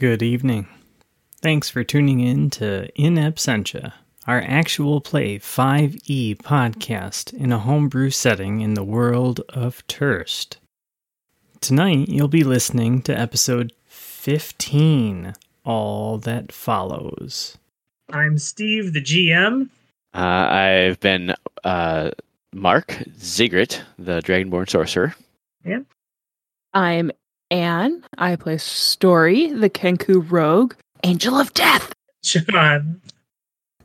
Good evening. Thanks for tuning in to In Absentia, our actual play 5e podcast in a homebrew setting in the world of Turst. Tonight, you'll be listening to episode 15 All That Follows. I'm Steve, the GM. Uh, I've been uh, Mark Ziggurat, the Dragonborn Sorcerer. Yeah. I'm Anne. I play Story, the Kenku Rogue, Angel of Death. John.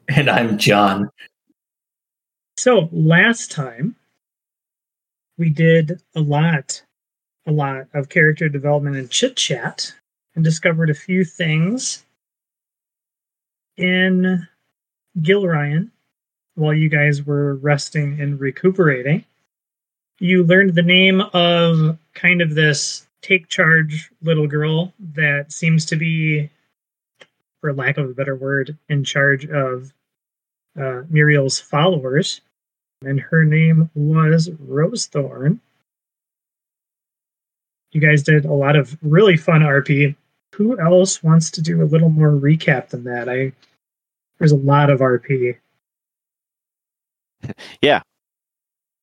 And I'm John. So last time we did a lot, a lot of character development and chit chat and discovered a few things in Gilryan while you guys were resting and recuperating. You learned the name of kind of this take charge little girl that seems to be, for lack of a better word, in charge of uh, Muriel's followers. And her name was Rosethorn. You guys did a lot of really fun RP. Who else wants to do a little more recap than that? I there's a lot of RP.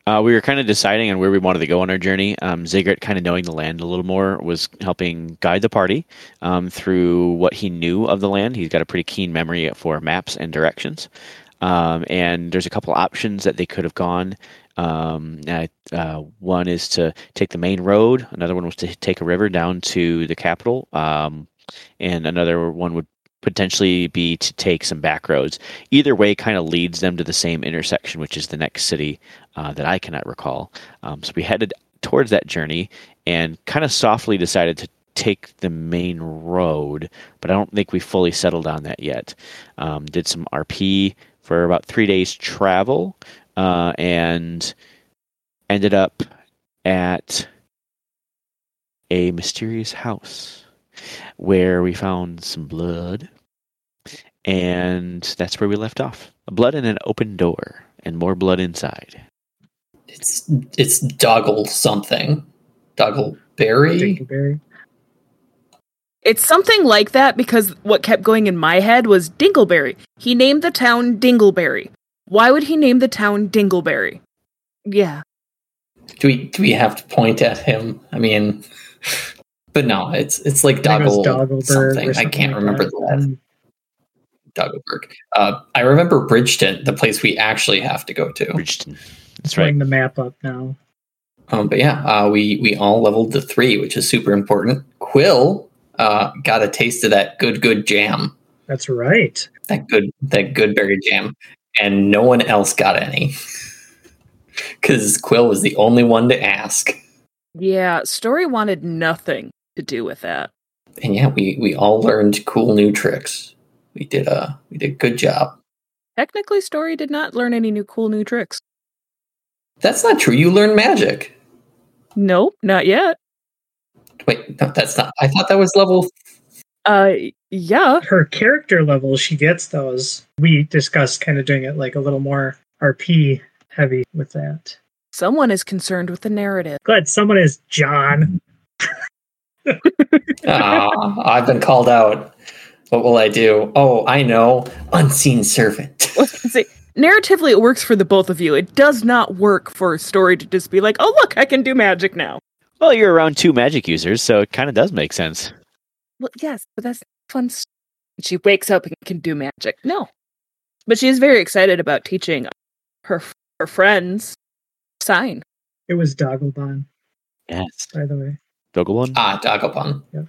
Uh, we were kind of deciding on where we wanted to go on our journey. Um, Ziggurat, kind of knowing the land a little more, was helping guide the party um, through what he knew of the land. He's got a pretty keen memory for maps and directions. Um, and there's a couple options that they could have gone. Um, uh, one is to take the main road. Another one was to take a river down to the capital. Um, and another one would potentially be to take some back roads. Either way, kind of leads them to the same intersection, which is the next city uh, that I cannot recall. Um, so we headed towards that journey and kind of softly decided to take the main road, but I don't think we fully settled on that yet. Um, did some RP for about three days travel uh, and ended up at a mysterious house where we found some blood. And that's where we left off. Blood in an open door, and more blood inside. It's it's Doggle something. Doggle Berry. Dingleberry. It's something like that because what kept going in my head was Dingleberry. He named the town Dingleberry. Why would he name the town Dingleberry? Yeah. Do we do we have to point at him? I mean, but no, it's it's like I think it was Doggle Doggleberg something. I can't like remember that. that. Mm. Doggleberg. Uh, I remember Bridgeton, the place we actually have to go to. Bridgeton. That's right. Pulling the map up now. Um, but yeah, uh, we we all leveled to three, which is super important. Quill uh, got a taste of that good good jam, That's right. that good that good berry jam, and no one else got any because Quill was the only one to ask. Yeah, Story wanted nothing to do with that. And yeah, we we all learned cool new tricks. We did a we did a good job. Technically, Story did not learn any new cool new tricks. That's not true. You learned magic. Nope, not yet. Wait, no, that's not. I thought that was level. Uh, yeah. Her character level, she gets those. We discussed kind of doing it like a little more RP heavy with that. Someone is concerned with the narrative. Glad someone is John. Ah, I've been called out. What will I do? Oh, I know. Unseen servant. I was gonna say, narratively, it works for the both of you. It does not work for a Story to just be like, "Oh, look, I can do magic now." Well, you're around two magic users, so it kind of does make sense. Well, yes, but that's fun. s- She wakes up and can do magic. No, but she is very excited about teaching her her friends sign. It was Dogglebon, Yes. by the way. Dogglebon? Ah, Dagobon. Yep.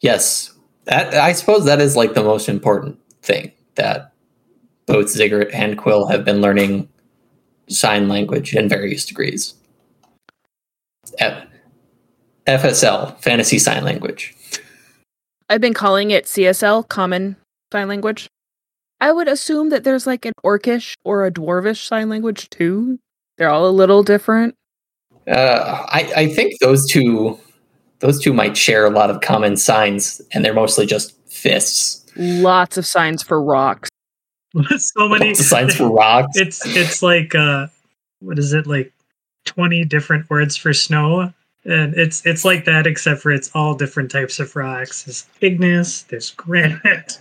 Yes, that I suppose that is like the most important thing that both Ziggurat and Quill have been learning sign language in various degrees. F- FSL, Fantasy Sign Language. I've been calling it CSL, Common Sign Language. I would assume that there's like an Orcish or a Dwarvish sign language too. They're all a little different. Uh, I, I think those two, those two might share a lot of common signs, and they're mostly just fists. Lots of signs for rocks. so many signs for rocks. It's it's like uh what is it like twenty different words for snow And it's it's like that, except for it's all different types of rocks. There's igneous, there's granite.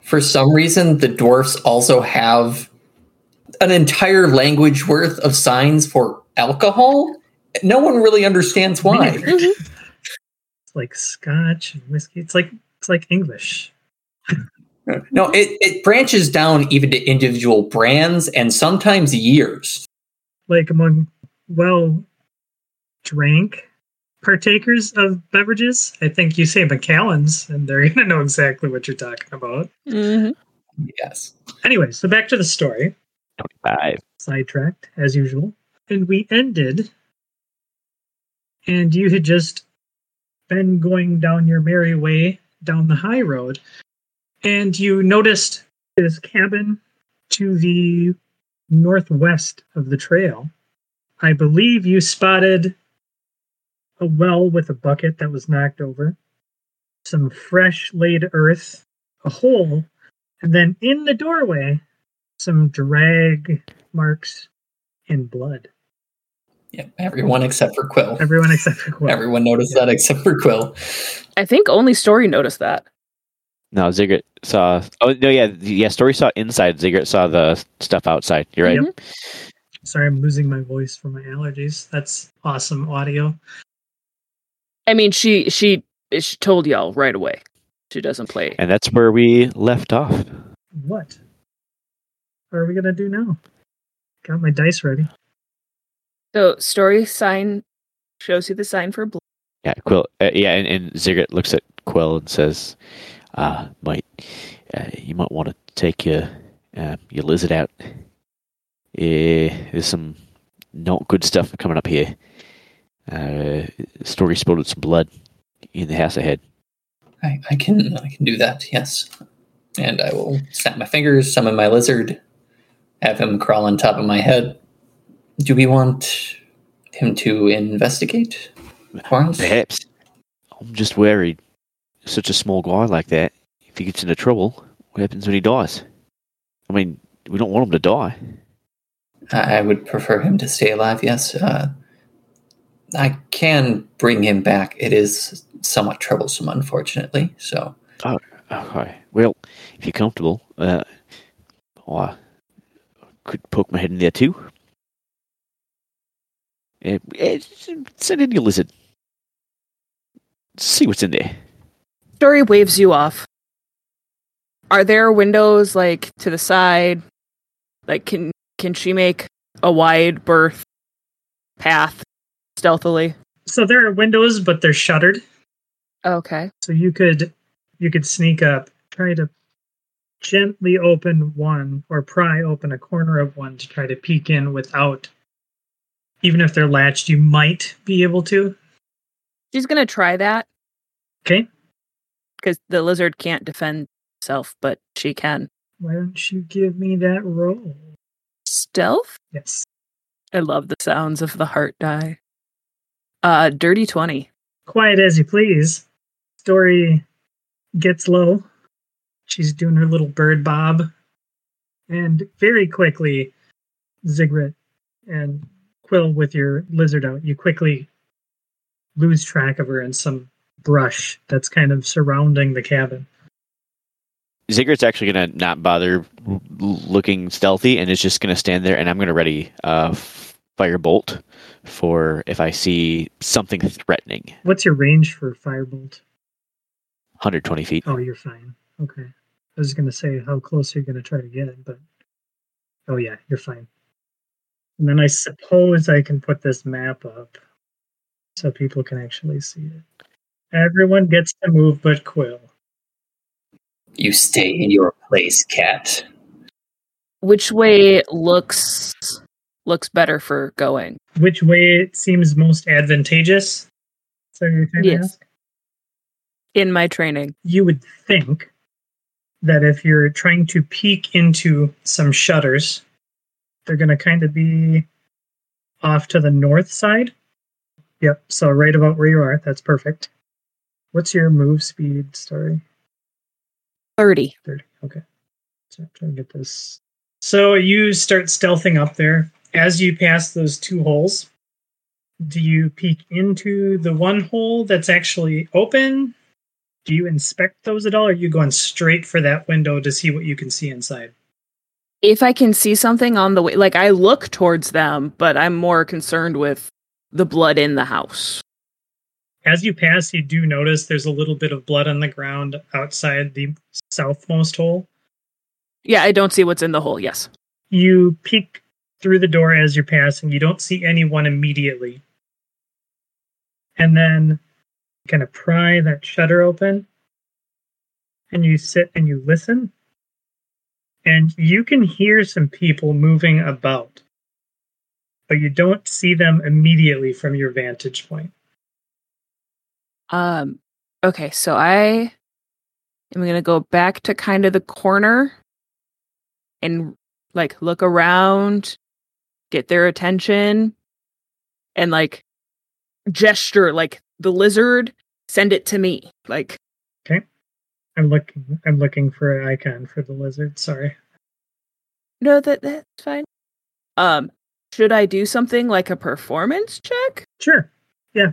For some reason, the dwarfs also have an entire language worth of signs for alcohol. No one really understands why. Vinegar. It's like scotch and whiskey. It's like it's like English. No, it, it branches down even to individual brands and sometimes years. Like among well drank partakers of beverages. I think you say Macallan's and they're gonna know exactly what you're talking about. hmm Yes. Anyway, so back to the story. 25. sidetracked as usual. And we ended, and you had just been going down your merry way down the high road, and you noticed this cabin to the northwest of the trail. I believe you spotted a well with a bucket that was knocked over, some fresh laid earth, a hole, and then in the doorway, some drag marks in blood. Yeah, everyone except for Quill. Everyone except for Quill. Everyone noticed that except for Quill. I think only Story noticed that. No, Ziggurat saw. Oh no, yeah, yeah. Story saw inside. Ziggurat saw the stuff outside. You're right. Yep. Sorry, I'm losing my voice from my allergies. That's awesome audio. I mean, she she she told y'all right away. She doesn't play. And that's where we left off. What? What are we gonna do now? Got my dice ready. So Story sign shows you the sign for blood. Yeah, Quill. Uh, yeah, and, and Ziggurat looks at Quill and says, "Uh, might uh, you might want to take your uh, your lizard out. Yeah, there's some not good stuff coming up here. Uh, story spilled some blood in the house ahead. I, I can I can do that, yes. And I will snap my fingers, summon my lizard, have him crawl on top of my head. Do we want him to investigate? Perhaps. I'm just worried. Such a small guy like that, if he gets into trouble, what happens when he dies? I mean, we don't want him to die. I I would prefer him to stay alive, yes. Uh, I can bring him back. It is somewhat troublesome, unfortunately. So, Oh, Okay. Well, if you're comfortable, uh, I could poke my head in there too. Uh, eh, send in your lizard. See what's in there. Story waves you off. Are there windows like to the side? Like can can she make a wide berth path stealthily? So there are windows, but they're shuttered. Okay. So you could you could sneak up, try to gently open one or pry open a corner of one to try to peek in without even if they're latched, you might be able to. She's gonna try that Okay. because the lizard can't defend itself, but she can. Why don't you give me that roll? Stealth? Yes. I love the sounds of the heart die. Uh dirty twenty. Quiet as you please. Story gets low. She's doing her little bird bob. And very quickly, Ziggurat and Quill with your lizard out, you quickly lose track of her in some brush that's kind of surrounding the cabin. Ziggurat's actually gonna not bother looking stealthy, and is just gonna stand there. And I'm gonna ready uh, firebolt for if I see something threatening. What's your range for firebolt? 120 feet. Oh, you're fine. Okay. I was going to say how close are you going to try to get it, but oh yeah, you're fine. And then I suppose I can put this map up so people can actually see it. Everyone gets to move but Quill. you stay in your place, cat. Which way looks looks better for going? Which way it seems most advantageous? So you're trying to Yes. ask? In my training. You would think that if you're trying to peek into some shutters, they're going to kind of be off to the north side. Yep, so right about where you are. That's perfect. What's your move speed story? Thirty. 30. Okay. So I'm trying to get this. So you start stealthing up there. As you pass those two holes, Do you peek into the one hole that's actually open? Do you inspect those at all, or are you going straight for that window to see what you can see inside? If I can see something on the way, like I look towards them, but I'm more concerned with the blood in the house. As you pass, you do notice there's a little bit of blood on the ground outside the southmost hole. Yeah, I don't see what's in the hole. Yes. You peek through the door as you're passing. You don't see anyone immediately. And then kind of pry that shutter open and you sit and you listen. And you can hear some people moving about, but you don't see them immediately from your vantage point. Um. Okay, so I am gonna go back to kind of the corner and like look around, get their attention, and like gesture like the lizard, send it to me. Like I'm looking I'm looking for an icon for the lizard, sorry. no, that that's fine. Um, should I do something like a performance check? Sure. Yeah.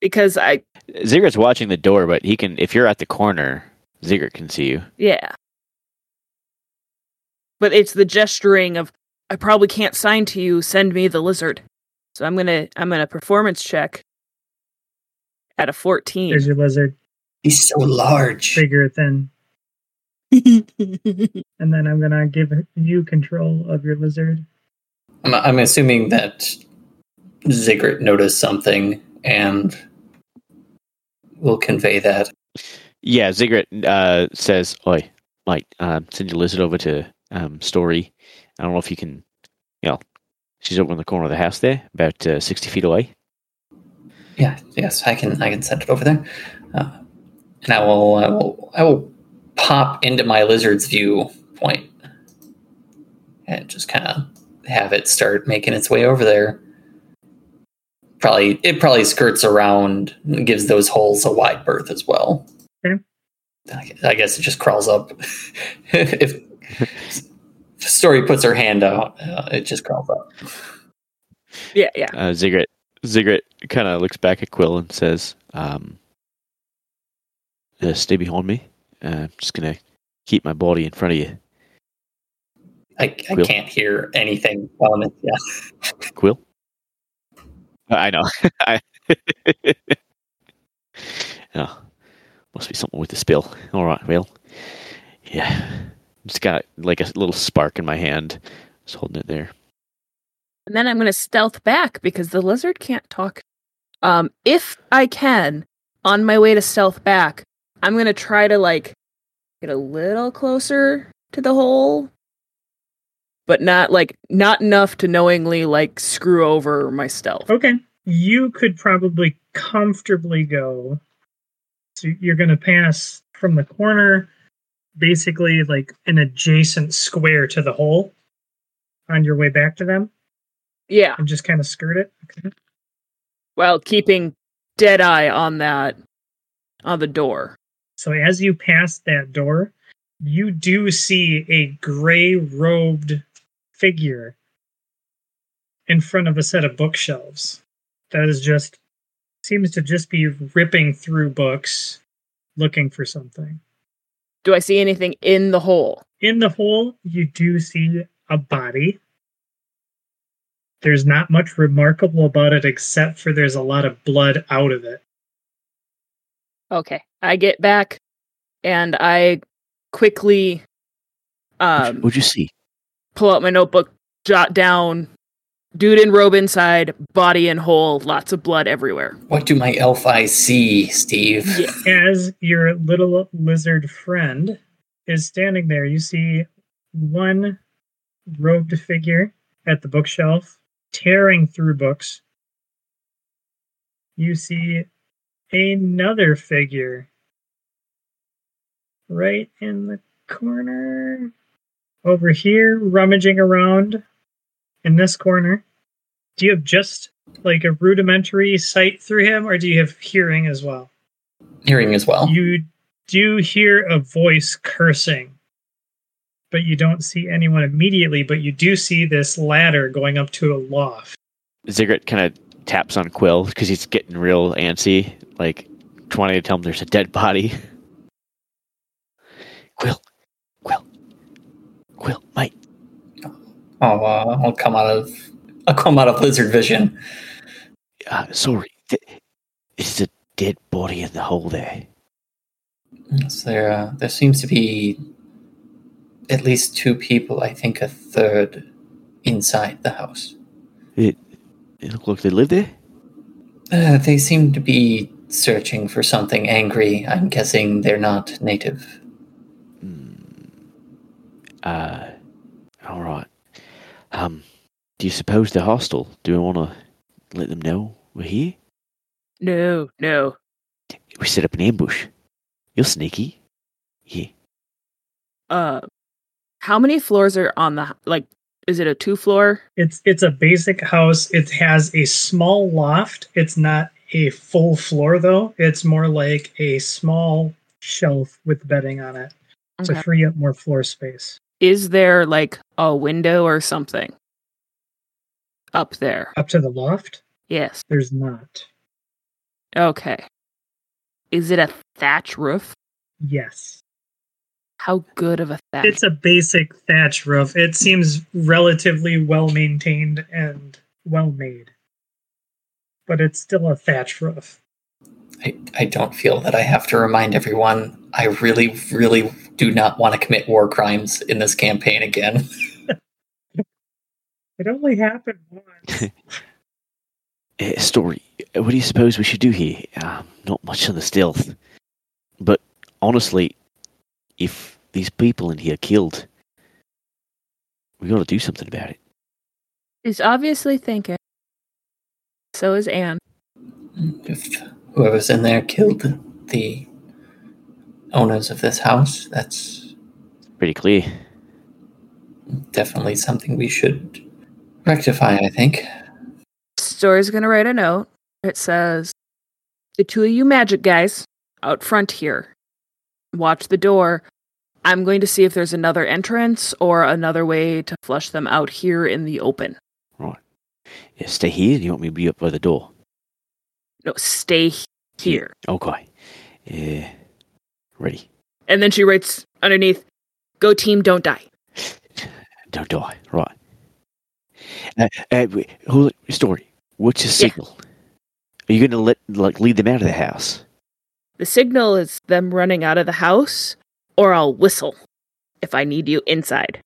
Because I Ziggurat's watching the door, but he can. If you're at the corner, Ziggurat can see you. Yeah. But it's the gesturing of I probably can't sign to you, send me the lizard. So I'm gonna I'm gonna performance check at a 14. There's your lizard. He's so large. Bigger than and then I'm gonna give you control of your lizard. I'm, I'm assuming that Ziggurat noticed something and will convey that. Yeah, Ziggurat uh, says, "Oi, Mike, um, send your lizard over to um, Story. I don't know if you can, you know, she's over in the corner of the house there, about uh, sixty feet away. Yeah, yes, I can. I can send it over there, uh, and I will. I will. I will pop into my lizard's viewpoint and just kind of have it start making its way over there. Probably, it probably skirts around, and gives those holes a wide berth as well. Okay. I I guess it just crawls up. if Story puts her hand out, uh, it just crawls up. yeah, yeah. Uh, Ziggurat, Ziggurat kind of looks back at Quill and says, um, uh, "Stay behind me. Uh, I'm just gonna keep my body in front of you, I, I Quill. can't hear anything. Um, yeah. Quill." Uh, I know. I oh, must be something with the spill. All right, well, yeah, just got like a little spark in my hand. Just holding it there. And then I'm gonna stealth back because the lizard can't talk. Um, if I can, on my way to stealth back, I'm gonna try to like get a little closer to the hole, but not like not enough to knowingly like screw over my stealth. Okay. You could probably comfortably go. So you're going to pass from the corner, basically like an adjacent square to the hole on your way back to them Yeah, and just kind of skirt it. Okay. while keeping dead eye on that on the door. So as you pass that door, you do see a gray robed figure in front of a set of bookshelves. That is just seems to just be ripping through books looking for something. Do I see anything in the hole? In the hole, you do see a body. There's not much remarkable about it except for there's a lot of blood out of it. Okay. I get back and I quickly um What'd you see? pull out my notebook, jot down dude in robe inside, body in hole, lots of blood everywhere. What do my elf eyes see, Steve? Yeah. as your little lizard friend is standing there, you see one robed figure at the bookshelf tearing through books. You see another figure right in the corner over here, rummaging around in this corner. Do you have just like a rudimentary sight through him, or do you have hearing as well? Hearing as well. You do hear a voice cursing, but you don't see anyone immediately. But you do see this ladder going up to a loft. Ziggurat kind of taps on Quill because he's getting real antsy, like trying to tell him there's a dead body. Quill, Quill, Quill, mate. Oh, uh, I'll come out of I'll come out of lizard vision. Uh, sorry, it's a dead body in the hole there. Yes, there uh, there seems to be at least two people. I think a third inside the house. It, it looked like they live there. Uh, they seem to be searching for something angry. I'm guessing they're not native. Uh, all right. Um, do you suppose they're hostile? Do we want to let them know we're here? No, no. We set up an ambush. You're sneaky. Yeah. Uh, how many floors are on the like? Is it a two floor? It's it's a basic house. It has a small loft. It's not a full floor though. It's more like a small shelf with bedding on it to Okay. free up more floor space. Is there like a window or something up there? Up to the loft, Yes. there's not. Okay. Is it a thatch roof? Yes. How good of a thatch? It's a basic thatch roof. It seems relatively well maintained and well made. But it's still a thatch roof. I, I don't feel that I have to remind everyone. I really, really do not want to commit war crimes in this campaign again. It only happened once. Uh, story. What do you suppose we should do here? Uh, not much on the stealth. But honestly, if these people in here killed, we got to do something about it. He's obviously thinking. So is Anne. If whoever's in there killed the owners of this house, that's Pretty clear. definitely something we should rectify, I think. Story's gonna write a note. It says, "The two of you magic guys out front here, watch the door. I'm going to see if there's another entrance or another way to flush them out here in the open. Yeah, stay here. You want me to be up by the door? No, stay here." Okay. Yeah. Ready. And then she writes underneath, "Go team, don't die." Don't die. Right. Uh, uh, wait. Story. What's your Yeah. signal? Are you going to let like lead them out of the house? The signal is them running out of the house, or I'll whistle if I need you inside.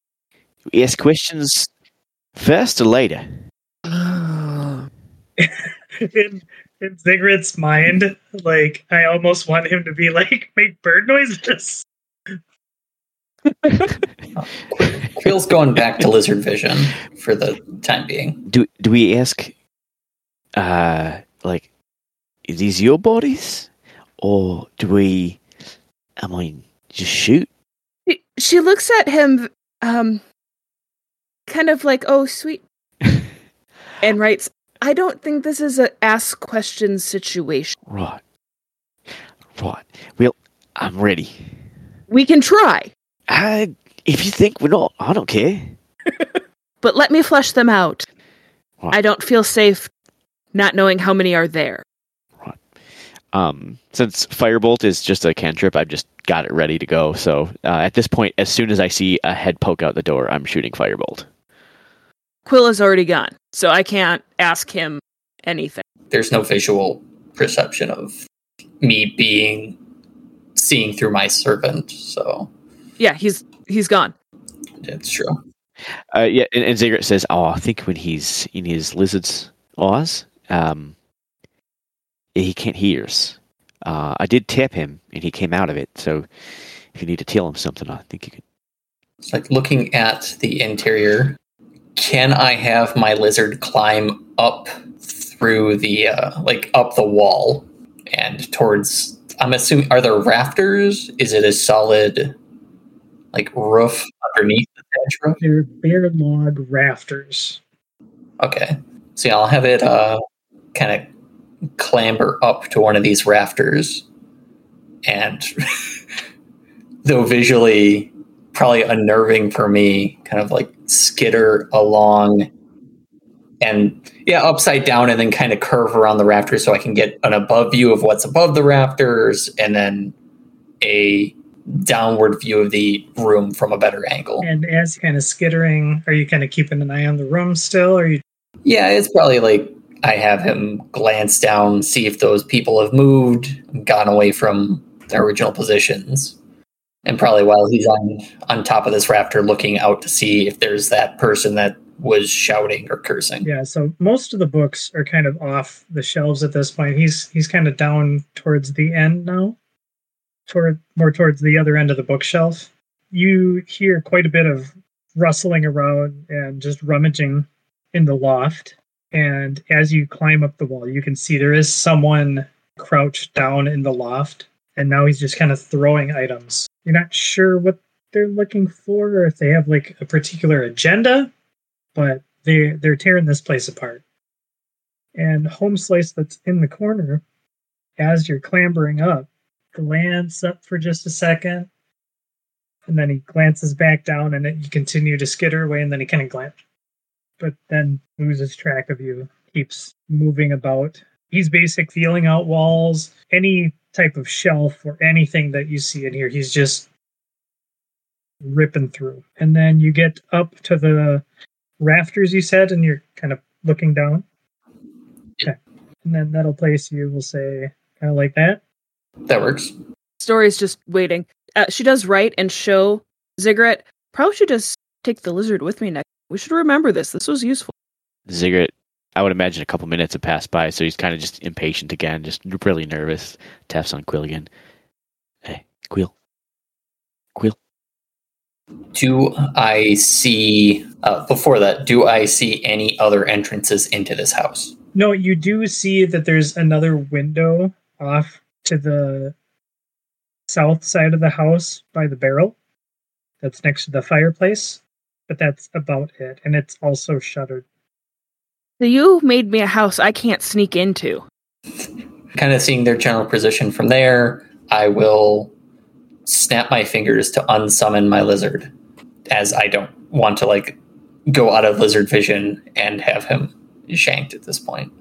Ask questions first or later. in in Ziggurat's mind, like I almost want him to be like make bird noises. Quill's going back to lizard vision for the time being. do do we ask uh like are these your bodies or do we i mean just shoot She- She looks at him, um, kind of like, "Oh, sweet," and writes, "I don't think this is a ask questions situation. right right well i'm ready We can try, I, if you think we're not i don't care but let me flesh them out. Right. I don't feel safe not knowing how many are there." Um since firebolt is just a cantrip i've just got it ready to go so uh, at this point as soon as i see a head poke out the door i'm shooting firebolt Quill is already gone, so I can't ask him anything. There's no visual perception of me being seeing through my servant, so Yeah, he's he's gone. it's true. Uh, yeah, and, and Ziggurat says, "Oh, I think when he's in his lizard's eyes, um, he can't hear us. Uh, I did tap him, and he came out of it. So, if you need to tell him something, I think you could." It's like looking at the interior. Can I have my lizard climb up through the uh, like up the wall and towards? I'm assuming are there rafters? Is it a solid like roof underneath the thatch roof? They're bare log rafters. Okay, so yeah, I'll have it uh, kind of clamber up to one of these rafters, and though visually probably unnerving for me, kind of like skitter along and yeah, upside down and then kind of curve around the rafters so I can get an above view of what's above the rafters and then a downward view of the room from a better angle. And as kind of skittering, are you kind of keeping an eye on the room still? Or are you Yeah, it's probably like I have him glance down, see if those people have moved, gone away from their original positions. And probably while he's on on top of this rafter looking out to see if there's that person that was shouting or cursing. Yeah, so most of the books are kind of off the shelves at this point. He's he's kind of down towards the end now. Toward more towards the other end of the bookshelf. You hear quite a bit of rustling around and just rummaging in the loft. And as you climb up the wall, you can see there is someone crouched down in the loft. And now he's just kind of throwing items. You're not sure what they're looking for or if they have like a particular agenda, but they they're tearing this place apart. And home slice that's in the corner, as you're clambering up, glance up for just a second, and then he glances back down, and then you continue to skitter away, and then he kind of glance, but then loses track of you, keeps moving about. He's basic feeling out walls, any type of shelf or anything that you see in here. He's just ripping through, and then you get up to the rafters. You said, and you're kind of looking down. Okay, and then that'll place you. We'll say kind of like that. That works. Story's just waiting. Uh, she does write and show Ziggurat. Probably should just take the lizard with me next. We should remember this. This was useful. Ziggurat, I would imagine a couple minutes have passed by, so he's kind of just impatient again, just really nervous. Taps on Quill again. Hey, Quill. Quill. Do I see, uh, before that, do I see any other entrances into this house? No, you do see that there's another window off to the south side of the house by the barrel that's next to the fireplace, but that's about it. And it's also shuttered. So you made me a house I can't sneak into. Kind of seeing their general position from there, I will snap my fingers to unsummon my lizard, as I don't want to like go out of lizard vision and have him shanked at this point.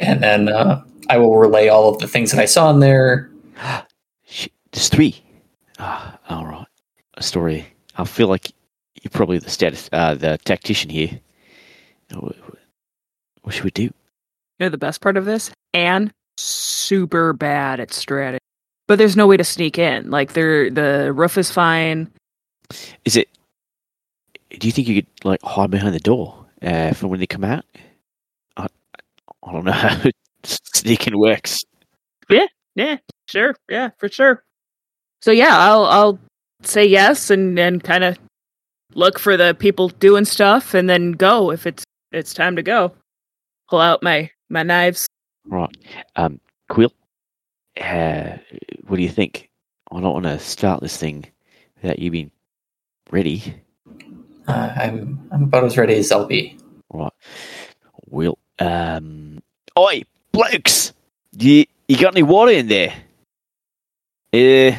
And then uh, I will relay all of the things that I saw in there. Sh- There's three. Ah, all right. A story. I feel like you're probably the status, uh, the tactician here. What, should we do? You know the best part of this? Anne, super bad at strategy. But there's no way to sneak in. Like there the roof is fine. Is it? Do you think you could like hide behind the door uh, for when they come out? I, I don't know how sneaking works. Yeah, yeah, sure. Yeah, for sure. So yeah, I'll I'll say yes and and kind of look for the people doing stuff and then go if it's it's time to go. Pull out my my knives. Right. Um, Quill, uh, what do you think? I don't want to start this thing without you being ready. Uh, I'm I'm about as ready as I'll be. Right. Will, um, oi, blokes, you you got any water in there? Uh,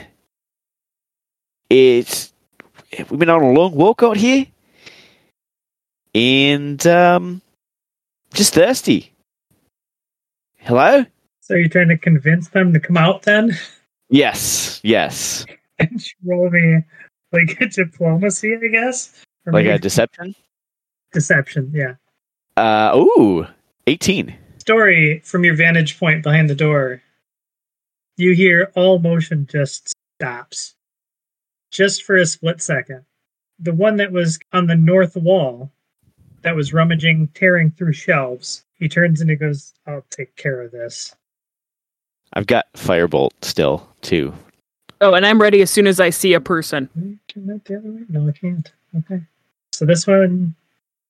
it's we've been on a long walk out here, and um, just thirsty. Hello? So you're trying to convince them to come out then? Yes, yes. and roll me like a diplomacy, I guess? Or Like a deception. deception, yeah. Uh, ooh, eighteen. Story from your vantage point behind the door. You hear all motion just stops. Just for a split second. The one that was on the north wall that was rummaging, tearing through shelves, he turns and he goes, I'll take care of this. I've got firebolt still too. Oh, and I'm ready as soon as I see a person. Can you Turn that the other way? No, I can't. Okay. So this one,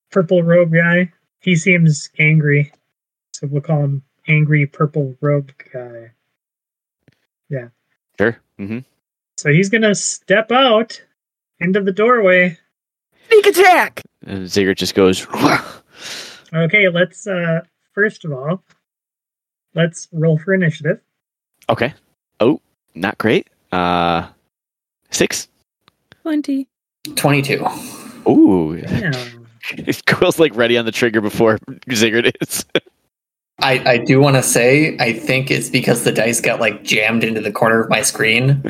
purple robe guy, he seems angry. So we'll call him angry purple robe guy. Yeah. Sure. Mm-hmm. So he's gonna step out into the doorway. Sneak attack. And Ziggurat just goes. Okay, let's uh first of all, let's roll for initiative. okay. Oh, not great. Uh, six. Twenty. Twenty-two. Ooh, Damn. Quill's like ready on the trigger before Ziggurat is. I, I do want to say, I think it's because the dice got like jammed into the corner of my screen.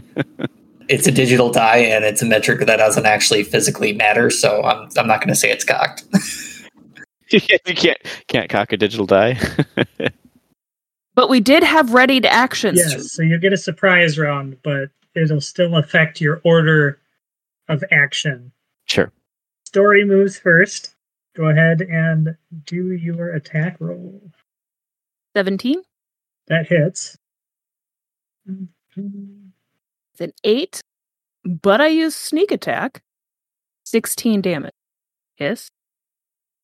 it's a digital die and it's a metric that doesn't actually physically matter, so I'm I'm not going to say it's cocked. you can't can't cock a digital die. But we did have readied actions. Yes, so you get a surprise round, but it'll still affect your order of action. sure. Story moves first. Go ahead and do your attack roll. 17. That hits. It's an 8. But I use sneak attack. 16 damage. Yes?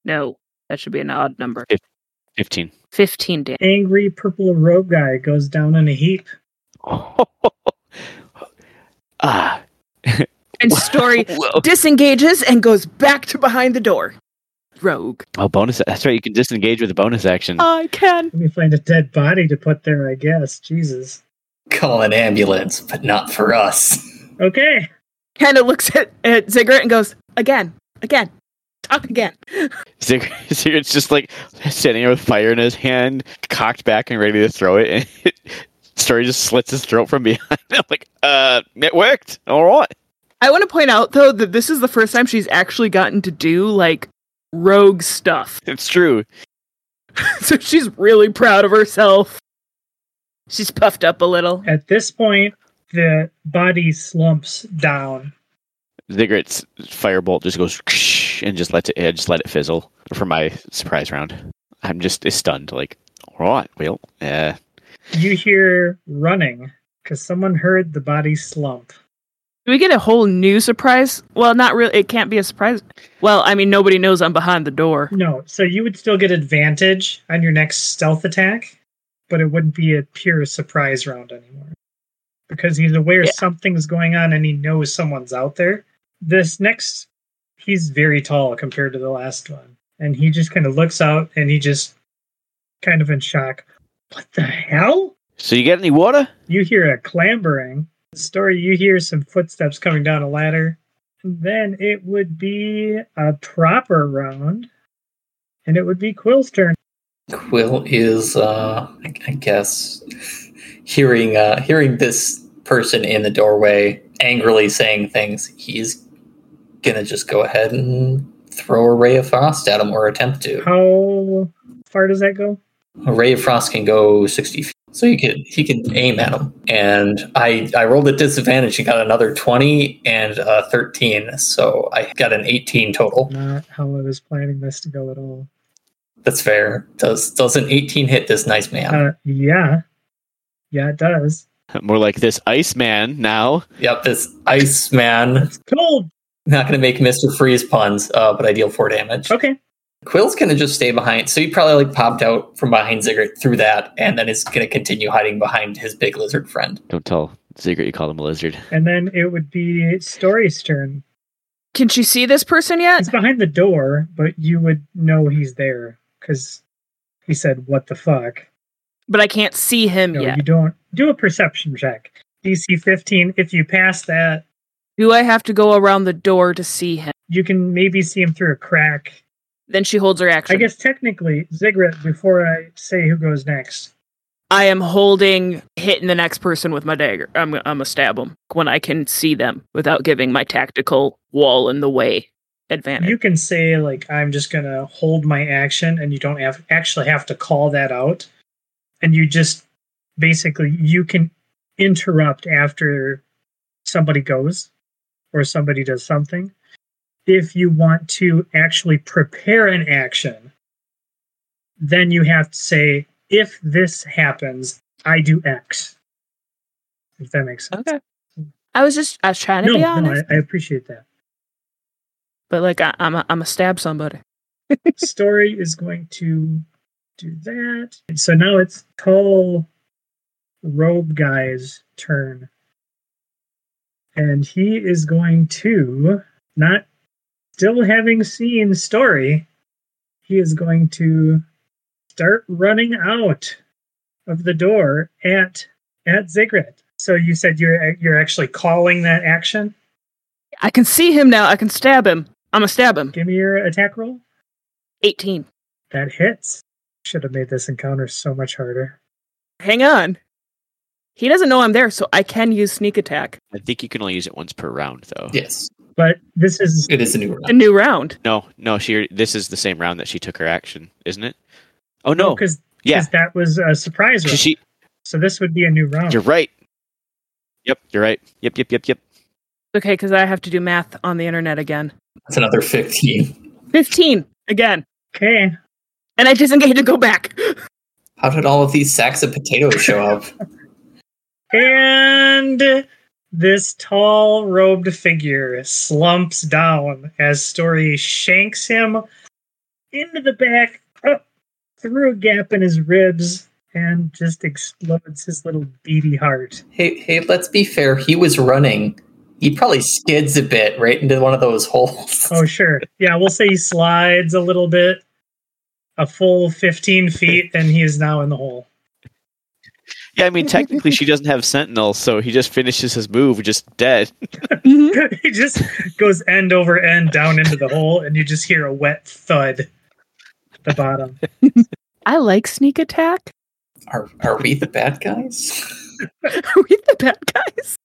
No. That should be an odd number. Fifteen. 15 damage. Angry purple robe guy goes down in a heap. ah. And Story disengages and goes back to behind the door. Rogue. Oh, bonus. That's right. You can disengage with a bonus action. I can. Let me find a dead body to put there, I guess. Jesus. Call an ambulance, but not for us. Okay. Kind of looks at, at Ziggurat and goes, again, again, talk again. Zig- Ziggurat's just like standing there with fire in his hand, cocked back and ready to throw it. And it, Story just slits his throat from behind. I'm like, uh, it worked. All right. I want to point out, though, that this is the first time she's actually gotten to do, like, rogue stuff. It's true. so she's really proud of herself. She's puffed up a little. At this point, the body slumps down. Ziggurat's firebolt just goes and just lets it, yeah, just let it fizzle for my surprise round. I'm just stunned. Like, all right, well, yeah. You hear running because someone heard the body slump. Do we get a whole new surprise? Well, not really. It can't be a surprise. Well, I mean, nobody knows I'm behind the door. No, so you would still get advantage on your next stealth attack, but it wouldn't be a pure surprise round anymore. Because he's aware Yeah. something's going on and he knows someone's out there. This next, he's very tall compared to the last one. And he just kind of looks out and he just kind of in shock. What the hell? So you get any water? You hear a clambering. Story, you hear some footsteps coming down a ladder. And then it would be a proper round. And it would be Quill's turn. Quill is, uh, I, guess, hearing uh, hearing this person in the doorway angrily saying things. He's gonna just go ahead and throw a ray of frost at him or attempt to. How far does that go? A ray of frost can go sixty feet, so he could he could aim at him. And I I rolled at disadvantage and got another twenty and uh, thirteen, so I got an eighteen total. Not how I was planning this to go at all. That's fair. Does does an eighteen hit this nice man? Uh, yeah. Yeah, it does. More like this Iceman now. Yep, this ice man. It's cold. Not going to make Mister Freeze puns, uh, but I deal four damage. Okay. Quill's going to just stay behind, so he probably like popped out from behind Ziggurat through that, and then is going to continue hiding behind his big lizard friend. Don't tell Ziggurat you call him a lizard. And then it would be Story's turn. Can she see this person yet? He's behind the door, but you would know he's there because he said, What the fuck? But I can't see him No, yet. you don't. Do a perception check. DC 15. If you pass that, Do I have to go around the door to see him? you can maybe see him through a crack. Then she holds her action. I guess technically, Ziggurat, before I say who goes next, I am holding, hitting the next person with my dagger. I'm, I'm gonna stab them when I can see them without giving my tactical wall in the way advantage. you can say, like, I'm just going to hold my action, and you don't have actually have to call that out. And you just basically, you can interrupt after somebody goes or somebody does something. If you want to actually prepare an action, then you have to say, if this happens, I do X. If that makes sense. okay. I was just, I was trying to No, be no, honest, I, I appreciate that. but like I, I'm, a, I'm a stab somebody. Story is going to do that. And so now it's tall robe guy's turn. And he is going to, not still having seen Story, he is going to start running out of the door at at Ziggurat. So you said you're you're actually calling that action? I can see him now. I can stab him, I'm gonna stab him. Give me your attack roll. 18. That hits. Should have made this encounter so much harder. Hang on. He doesn't know I'm there, so I can use sneak attack. I think you can only use it once per round, though. Yes, But this is it is a new A round. new round. No, no. She. This is the same round that she took her action, isn't it? Oh no. because yeah. that was a surprise round. She. so this would be a new round. You're right. Yep. You're right. Yep. Yep. Yep. Yep. Okay, because I have to do math on the internet again. That's another fifteen. 15 again. Okay. And I disengage to go back. How did all of these sacks of potatoes show up? And this tall robed figure slumps down as Story shanks him into the back, up through a gap in his ribs, and just explodes his little beady heart. Hey, hey, let's be fair. He was running. He probably skids a bit right into one of those holes. Oh, sure. Yeah, we'll say he slides a little bit, a full 15 feet, and he is now in the hole. Yeah. I mean, technically, she doesn't have Sentinel, so he just finishes his move, just dead. He just goes end over end down into the hole, and you just hear a wet thud at the bottom. I like sneak attack. Are are we the bad guys? Are we the bad guys?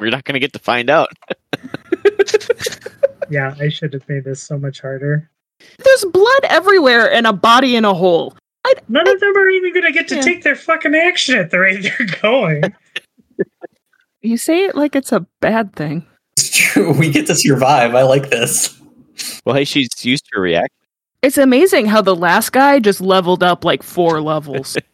We're not gonna get to find out. Yeah, I should have made this so much harder. There's blood everywhere and a body in a hole. None of them are even going to get to Yeah. take their fucking action at the rate they're going. You say it like it's a bad thing. It's true. We get to survive. I like this. Well, hey, she's used to react. It's amazing how the last guy just leveled up like four levels.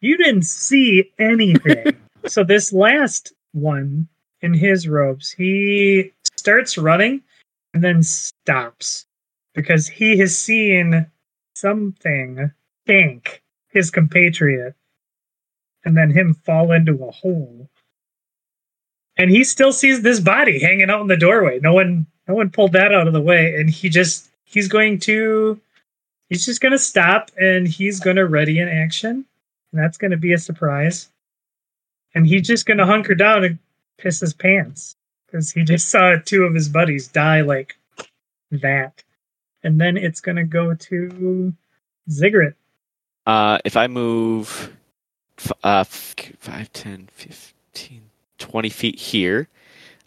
You didn't see anything. so this last one in his robes, he starts running and then stops because he has seen something tank his compatriot and then him fall into a hole. And he still sees this body hanging out in the doorway. No one no one pulled that out of the way and he just he's going to he's just going to stop and he's going to ready an action. And that's going to be a surprise. And he's just going to hunker down and piss his pants because he just saw two of his buddies die like that. And then it's going to go to Ziggurat. Uh, if I move f- uh, f- 5, 10, 15, 20 feet here,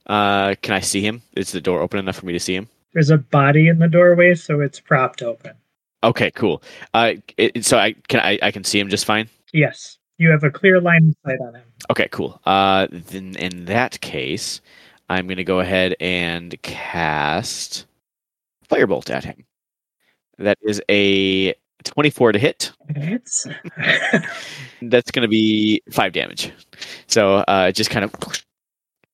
uh, can I see him? Is the door open enough for me to see him? There's a body in the doorway, so it's propped open. Okay, cool. Uh, it, so I can I, I can see him just fine. Yes, you have a clear line of sight on him. Okay, cool. Uh, then in that case, I'm gonna go ahead and cast Firebolt at him. That is a 24 to hit. That's gonna be five damage. So uh, just kind of.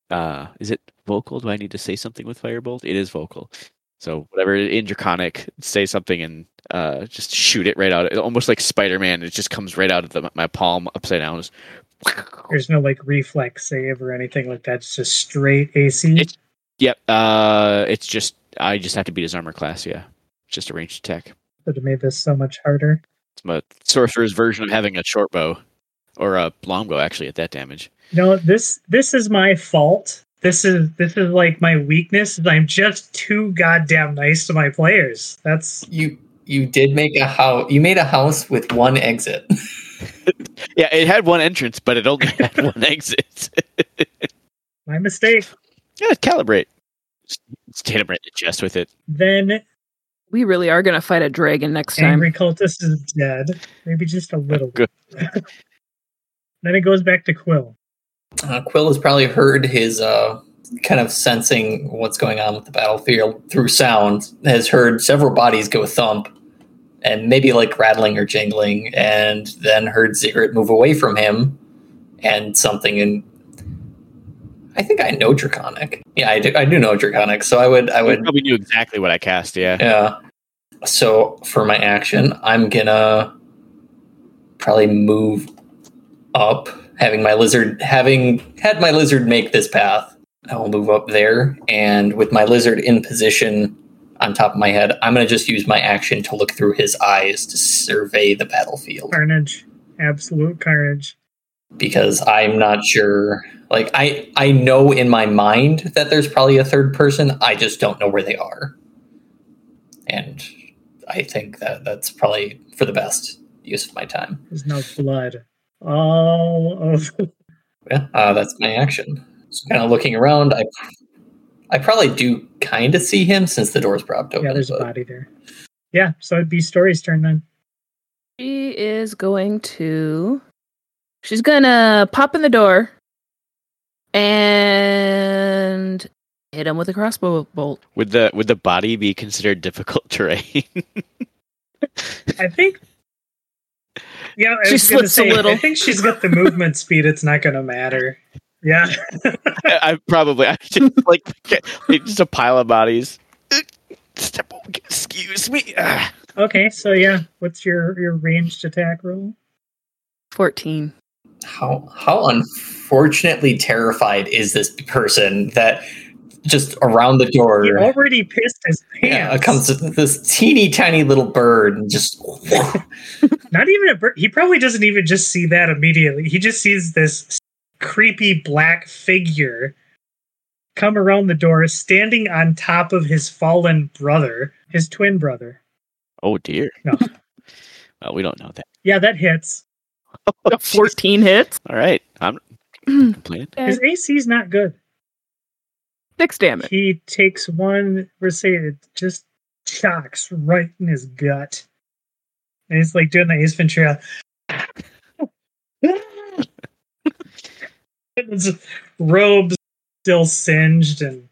Uh, is it vocal? Do I need to say something with Firebolt? It is vocal. So whatever in Draconic, say something and uh, just shoot it right out. Almost like Spider Man. It just comes right out of the, my palm upside down. Just- there's no like reflex save or anything like that. It's just straight AC. It's- Yep. Uh, it's just I just have to beat his armor class. Yeah, it's just a ranged attack. Would have made this so much harder. It's my sorcerer's version of having a short bow or a longbow. Actually, at that damage. No, this this is my fault. This is this is like my weakness. I'm just too goddamn nice to my players. That's You you did make a house. You made a house with one exit. Yeah, it had one entrance, but it only had one exit. my mistake. yeah, calibrate. Just, just hit him right in the chest with it. Then We really are gonna fight a dragon next time. angry cultist is dead. Maybe just a little. Good. then it goes back to Quill. Uh, Quill has probably heard his uh, kind of sensing what's going on with the battlefield through sound. Has heard several bodies go thump, and maybe like rattling or jingling, and then heard Ziggurat move away from him, and something in. I think I know Draconic. Yeah, I do. I do know Draconic, so I would. I I would. probably knew exactly what I cast. Yeah. Yeah. So for my action, I'm gonna probably move up, having my lizard having had my lizard make this path. I will move up there, and with my lizard in position on top of my head, I'm gonna just use my action to look through his eyes to survey the battlefield. Carnage. Absolute carnage. Because I'm not sure. Like I I know in my mind that there's probably a third person. I just don't know where they are, and I think that that's probably for the best use of my time. There's no blood. Oh. of Yeah, uh, that's my action. So kind of looking around, I I probably do kind of see him since the door's propped open. yeah, there's a body there. Yeah, so it'd be Story's turn then. She is going to. She's gonna pop in the door and hit him with a crossbow bolt. Would the would the body be considered difficult terrain? I think. Yeah, I She was gonna slips a say, little. I think she's got the movement speed. It's not going to matter. Yeah, I, I probably I just like like, just a pile of bodies. Step Excuse me. Ah. Okay, so yeah, what's your your ranged attack roll? 14. How how unfortunately terrified is this person that just around the door He already pissed his yeah, pants. comes this teeny tiny little bird and just Not even a bird. He probably doesn't even just see that immediately. He just sees this creepy black figure come around the door, standing on top of his fallen brother, his twin brother. Oh dear. No. Well, we don't know that. Yeah, that hits. 14 hits. All right. I'm not complaining. His AC is not good. Six damage. He takes one, we're it just shocks right in his gut. And he's like doing the Ace Ventura. his robe's still singed and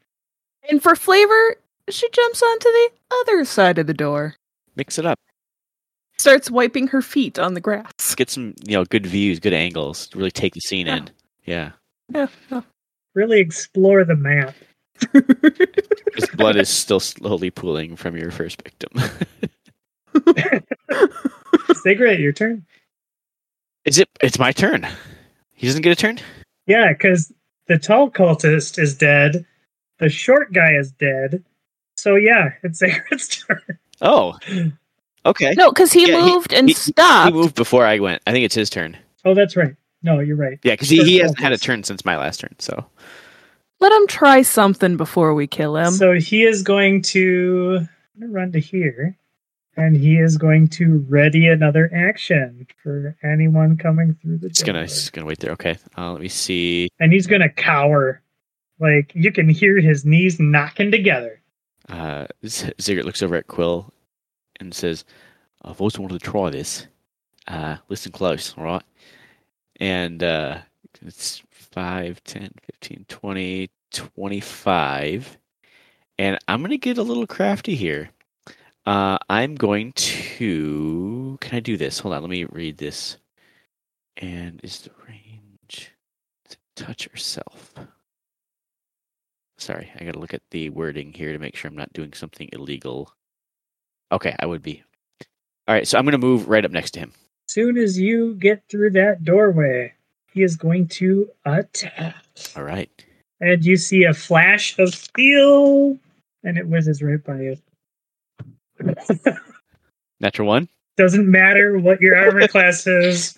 And for flavor, she jumps onto the other side of the door. Mix it up. Starts wiping her feet on the grass. Get some you know good views, good angles. Really take the scene in. Yeah. Yeah. yeah. really explore the map. His blood is still slowly pooling from your first victim. Ziggurat, your turn. is it? It's my turn. He doesn't get a turn. Yeah, because the tall cultist is dead. The short guy is dead. So yeah, it's Ziggurat's turn. Oh. Okay. No, because he Yeah, he- moved and he- stopped. He moved before I went. I think it's his turn. Oh, that's right. No, you're right. Yeah, because he, he hasn't had a turn since my last turn. So Let him try something before we kill him. So he is going to run to here, and he is going to ready another action for anyone coming through the just door. gonna just gonna wait there. Okay. Uh, let me see. and he's gonna cower. Like you can hear his knees knocking together. Uh, Z- Ziggurat looks over at Quill and says, "I've always wanted to try this. Uh, listen close, all right? And uh, it's 5, 10, 15, 20, 25. And I'm going to get a little crafty here. Uh, I'm going to. Can I do this? Hold on, let me read this. And is the range to touch herself? Sorry, I got to look at the wording here to make sure I'm not doing something illegal. Okay, I would be. All right, so I'm going to move right up next to him. Soon as you get through that doorway, he is going to attack. All right. And you see a flash of steel, and it whizzes right by you. Natural one. Doesn't matter what your armor class is.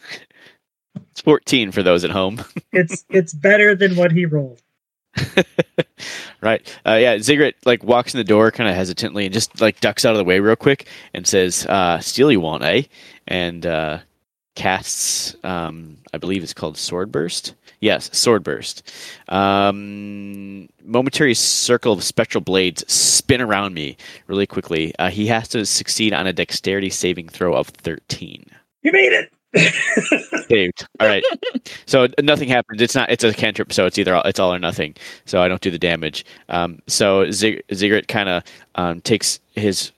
It's 14 for those at home. It's it's better than what he rolled. right. Uh, yeah, Ziggurat like walks in the door kind of hesitantly and just like ducks out of the way real quick and says, uh, "Steal you want, eh?" And uh, casts, um, I believe it's called Sword Burst. Yes, Sword Burst. Um, momentary circle of spectral blades spin around me really quickly. Uh, he has to succeed on a dexterity saving throw of 13. You made it. Saved. All right. So nothing happens. It's not. It's a cantrip. So it's either all, it's all or nothing. So I don't do the damage. Um, so Zig, Ziggurat kind of um, takes his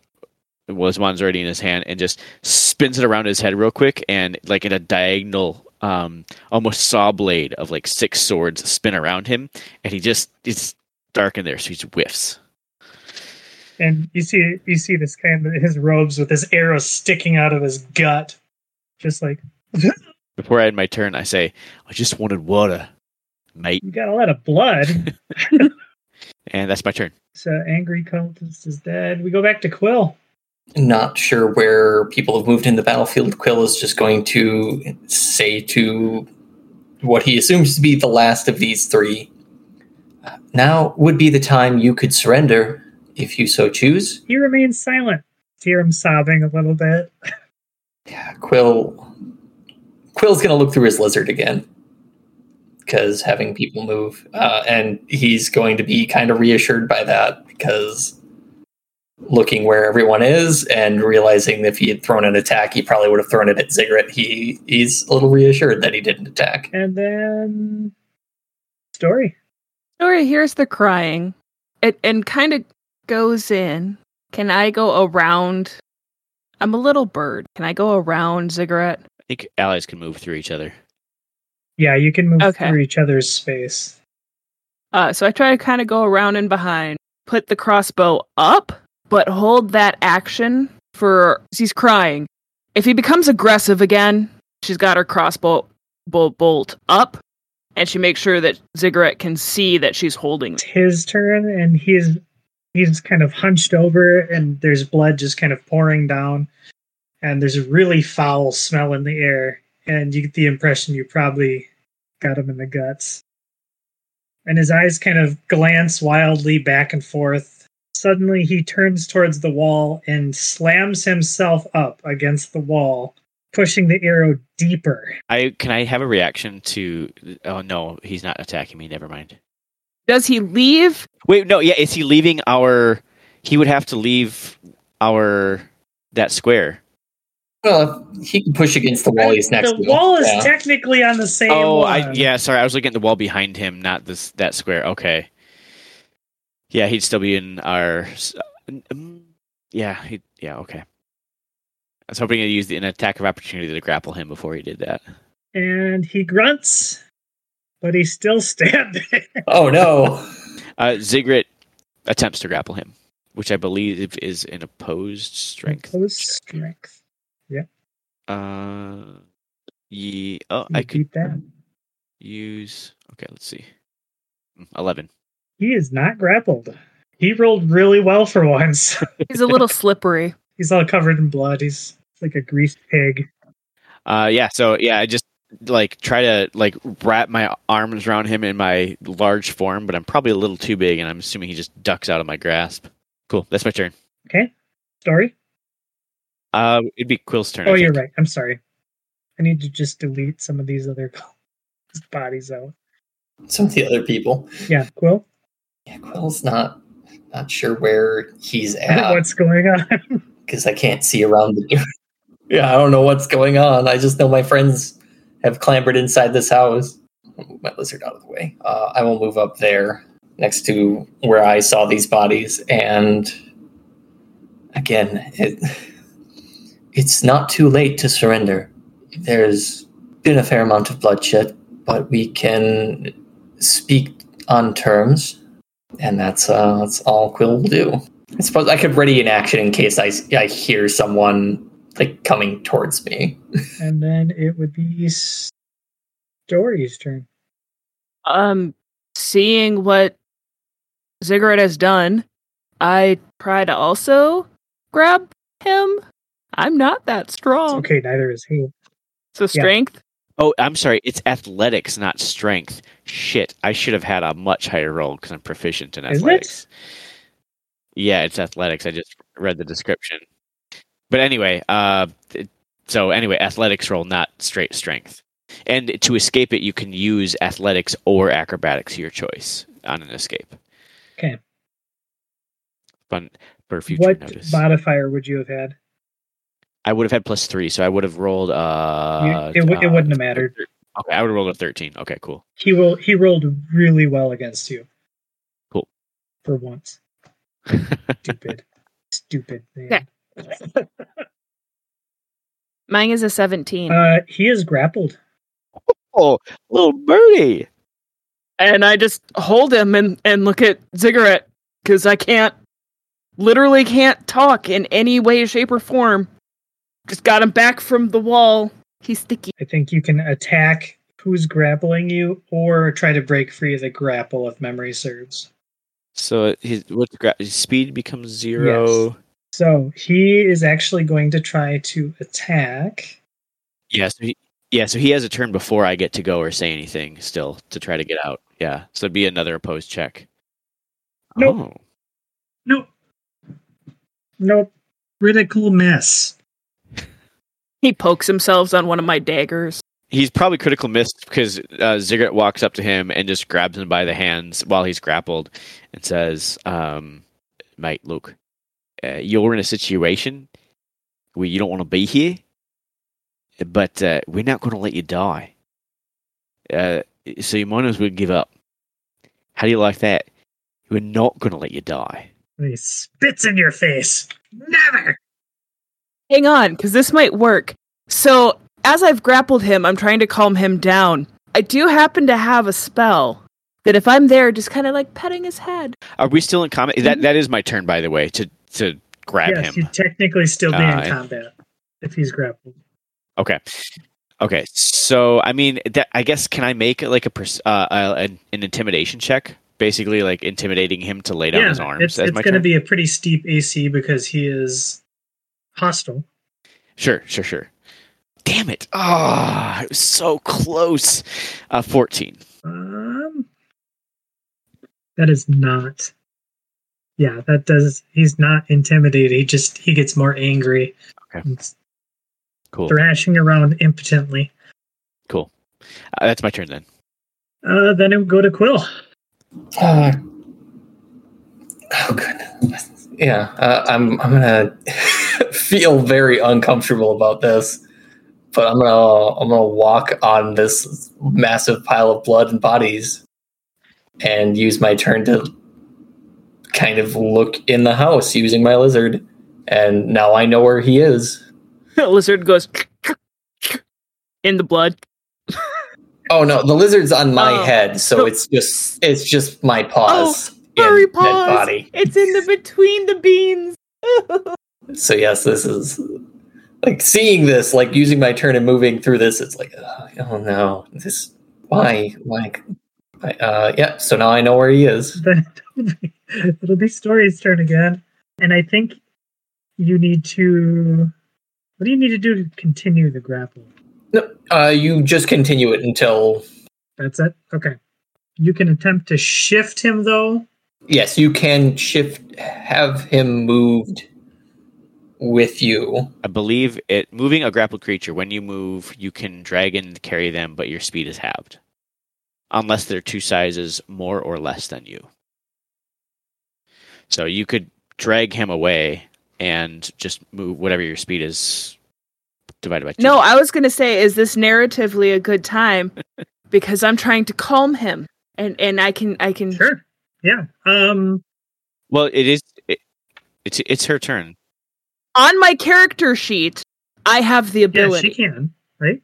well, his wand's already in his hand and just spins it around his head real quick and like in a diagonal, um, almost saw blade of like six swords spin around him, and he just it's dark in there, so he just whiffs. and you see you see this kind of his robes with his arrow sticking out of his gut, just like Before I end my turn, I say, "I just wanted water, mate," you got a lot of blood. and that's my turn. so angry cultist is dead. We go back to Quill. not sure where people have moved in the battlefield. Quill is just going to say to what he assumes to be the last of these three. Now would be the time you could surrender if you so choose. He remains silent. Hear him sobbing a little bit. Yeah, Quill. Quill's gonna look through his lizard again because having people move, uh, and he's going to be kind of reassured by that because looking where everyone is and realizing if he had thrown an attack, he probably would have thrown it at Ziggurat. He he's a little reassured that he didn't attack. And then story. Story hears the crying. It and kind of goes in. Can I go around? I'm a little bird. Can I go around Ziggurat? I think allies can move through each other. Yeah, you can move Okay. through each other's space. Uh, so I try to kind of go around and behind, put the crossbow up, but hold that action for he's crying. If he becomes aggressive again, she's got her crossbow bolt, bolt up, and she makes sure that Ziggurat can see that she's holding. It's his turn, and he's he's kind of hunched over, and there's blood just kind of pouring down, and there's a really foul smell in the air, and you get the impression you probably got him in the guts. And his eyes kind of glance wildly back and forth. Suddenly, he turns towards the wall and slams himself up against the wall, pushing the arrow deeper. I can I have a reaction to? Oh no, he's not attacking me. Never mind. Does he leave? Wait, no, yeah, is he leaving our? He would have to leave our that square. Well, he can push against the wall he's next the to. wall is Yeah. technically on the same oh, one. I yeah, sorry, I was looking at the wall behind him, not this that square. Okay. Yeah, he'd still be in our. um, Yeah, he. Yeah, okay. I was hoping to use the, an attack of opportunity to grapple him before he did that. and he grunts, but he's still standing. Oh no! Uh, Ziggurat attempts to grapple him, which I believe is an opposed strength. Opposed check. strength. Uh, ye. Oh, You I could that. use. Okay, let's see. Eleven. He is not grappled. He rolled really well for once. He's a little slippery. he's all covered in blood. He's like a greased pig. Uh, yeah. So yeah, I just like try to like wrap my arms around him in my large form, but I'm probably a little too big, and I'm assuming he just ducks out of my grasp. Cool. That's my turn. Okay. Story? Uh, it'd be Quill's turn. Oh, you're right. I'm sorry. I need to just delete some of these other bodies out. Some of the other people. Yeah, Quill. Yeah, Quill's not not sure where he's at What's going on? because I can't see around the. yeah, I don't know what's going on. I just know my friends have clambered inside this house. Move my lizard out of the way. Uh, I will move up there next to where I saw these bodies, and again, it it's not too late to surrender. There's been a fair amount of bloodshed, but we can speak on terms and that's uh, that's all Quill will do. I suppose I could ready an action in case I, I hear someone like coming towards me. and then it would be Story's turn. Um, seeing what Ziggurat has done, I try to also grab him. I'm not that It's strong. okay, neither is he. So strength. Oh, I'm sorry. It's athletics, not strength. Shit, I should have had a much higher roll because I'm proficient in Is it? athletics. Yeah, it's athletics. I just read the description. But anyway, uh, so anyway, athletics roll, not straight strength. And to escape it, you can use athletics or acrobatics, your choice, on an escape. Okay. Fun for future What notice. modifier would you have had? I would have had plus three, so I would have rolled. Uh, You- it, would- it uh, wouldn't have mattered. Okay, I would have rolled a thirteen. Okay, cool. He will. He rolled really well against you. Cool. For once. Stupid. Stupid Yeah. man. Mine is a 17. Uh, he is grappled. oh, little birdie. and I just hold him and, and look at Ziggurat because I can't, literally can't talk in any way, shape, or form. Just got him back from the wall. He's sticky. I think you can attack who's grappling you or try to break free of the grapple if memory serves. So his what's gra- his speed becomes zero. So he is actually going to try to attack. Yes, he, Yeah, so he has a turn before I get to go or say anything still to try to get out. Yeah, so it'd be another opposed check. Nope. Oh, Nope. Nope. Critical miss. He pokes himself on one of my daggers. he's probably critical missed because uh, Ziggurat walks up to him and just grabs him by the hands while he's grappled and says, um, "Mate, look, uh, you're in a situation where you don't want to be here, but uh, we're not going to let you die. Uh, so you might as well give up. How do you like that? We're not going to let you die." And he spits in your face. Never. Hang on, because this might work. So, as I've grappled him, I'm trying to calm him down. I do happen to have a spell that if I'm there, just kind of like petting his head. Are we still in combat? That that is my turn, by the way, to to grab yes, him. you'd technically still be Uh, in combat if he's grappled. Okay. Okay. So, I mean, that, I guess can I make like a pers- uh, uh, an, an intimidation check, basically like intimidating him to lay down yeah, his arms? it's, it's going to be a pretty steep AC because he is hostile. Sure, sure, sure. Damn it! Ah, it was so close. Uh, fourteen. Um, that is not. Yeah, that does. He's not intimidated. He just he gets more angry. Okay. Cool. thrashing around impotently. Cool. Uh, that's my turn then. Uh, then it would go to Quill. Uh, oh goodness. Yeah, uh, I'm. I'm gonna feel very uncomfortable about this, but I'm gonna. I'm gonna walk on this massive pile of blood and bodies, and use my turn to kind of look in the house using my lizard. And now I know where he is. Lizard goes in the blood. Oh no, the lizard's on my Oh. head, so it's just it's just my paws. Furry in paws. body. It's in the between the beans. So yes, this is like seeing this, like using my turn and moving through this. It's like, uh, oh no, this why why? I- Uh, yeah. So now I know where he is. Then it'll be, it'll be Story's turn again, and I think you need to. What do you need to do to continue the grapple? No, uh, you just continue it until That's it. Okay. You can attempt to shift him though. yes, you can shift, have him moved with you. I believe it moving a grappled creature. When you move, you can drag and carry them, but your speed is halved, unless they're two sizes more or less than you. So you could drag him away and just move whatever your speed is divided by two. No, I was gonna say, is this narratively a good time? because I'm trying to calm him, and and I can I can Sure. Yeah. Um. Well, it is. It, it's it's her turn. on my character sheet. I have the Yeah, ability. she can. Right.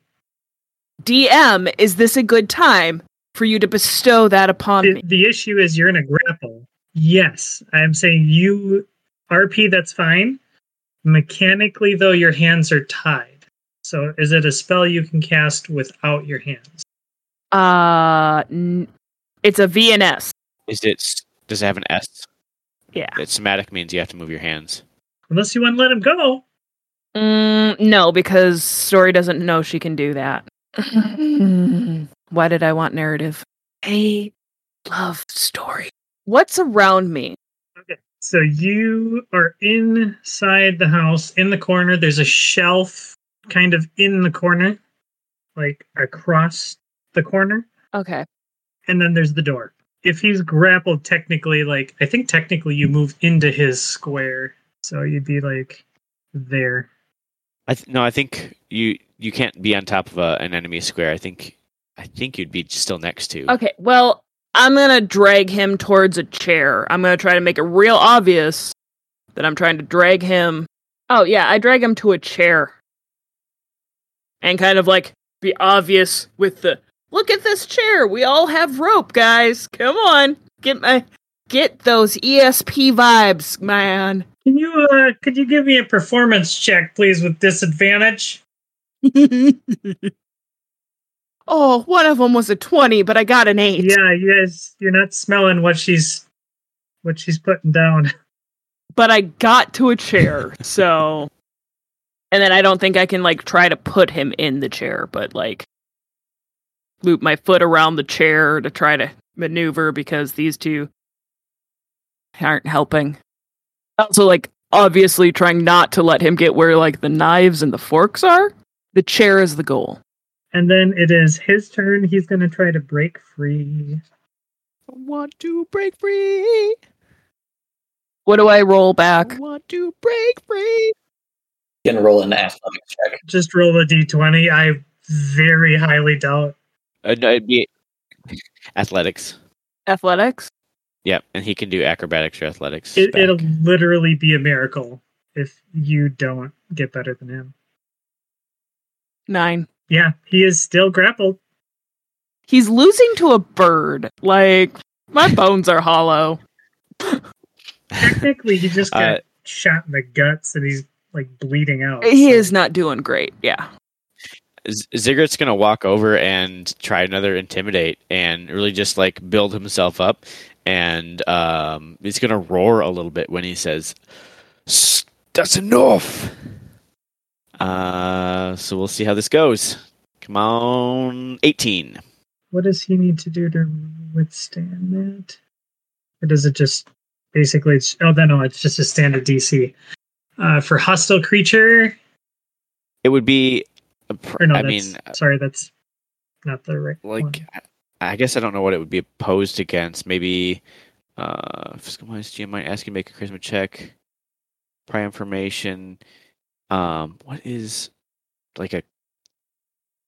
DM, is this a good time for you to bestow that upon The, me? the issue is you're in a grapple. Yes, I'm saying you RP. That's fine. Mechanically, though, your hands are tied. So, is it a spell you can cast without your hands? Uh, n- it's and S. Is it? Does it have an S? Yeah. That somatic means you have to move your hands. Unless you want to let him go. Mm, no, because Story doesn't know she can do that. Why did I want narrative? I love Story. What's around me? Okay. So you are inside the house. In the corner, there's a shelf kind of in the corner, like across the corner. Okay. And then there's the door. If he's grappled, technically, like, I think technically you move into his square. So you'd be like there. I th- no, I think you you can't be on top of a, an enemy square. I think I think you'd be still next to. Okay. Well, I'm gonna drag him towards a chair. I'm gonna try to make it real obvious that I'm trying to drag him. Oh yeah, I drag him to a chair, and kind of like be obvious with the look at this chair. We all have rope, guys. Come on, get my get those ESP vibes, man. Can you uh could you give me a performance check, please, with disadvantage? oh, one of them was a twenty, but I got an eight. Yeah, you guys you're not smelling what she's what she's putting down. but I got to a chair, so And then I don't think I can like try to put him in the chair, but like loop my foot around the chair to try to maneuver because these two aren't helping. Also, like obviously trying not to let him get where like the knives and the forks are. The chair is the goal. And then it is his turn. He's going to try to break free. want to break free. What do I roll back? want to break free. You can roll an athletics check. Just roll a d20. I very highly doubt. Uh, no, it'd be athletics. Athletics? Yep, and he can do acrobatics or athletics. It, it'll literally be a miracle if you don't get better than him. Nine. Yeah, he is still grappled. He's losing to a bird. Like my bones are hollow. Technically, he just got Uh, shot in the guts and he's like bleeding out. He so- is not doing great. Yeah. Z- Ziggurat's gonna walk over and try another intimidate and really just like build himself up and um, he's gonna roar a little bit when he says "S- that's enough uh, so we'll see how this goes come on 18 What does he need to do to withstand that? Or does it just basically? It's, oh, no, no, it's just a standard DC. Uh, for hostile creature, it would be a pr- no, i mean sorry, that's not the right like one. I- I guess I don't know what it would be opposed against. Maybe uh fiscal minus GM might ask you to make a charisma check. Prior information. Um what is like a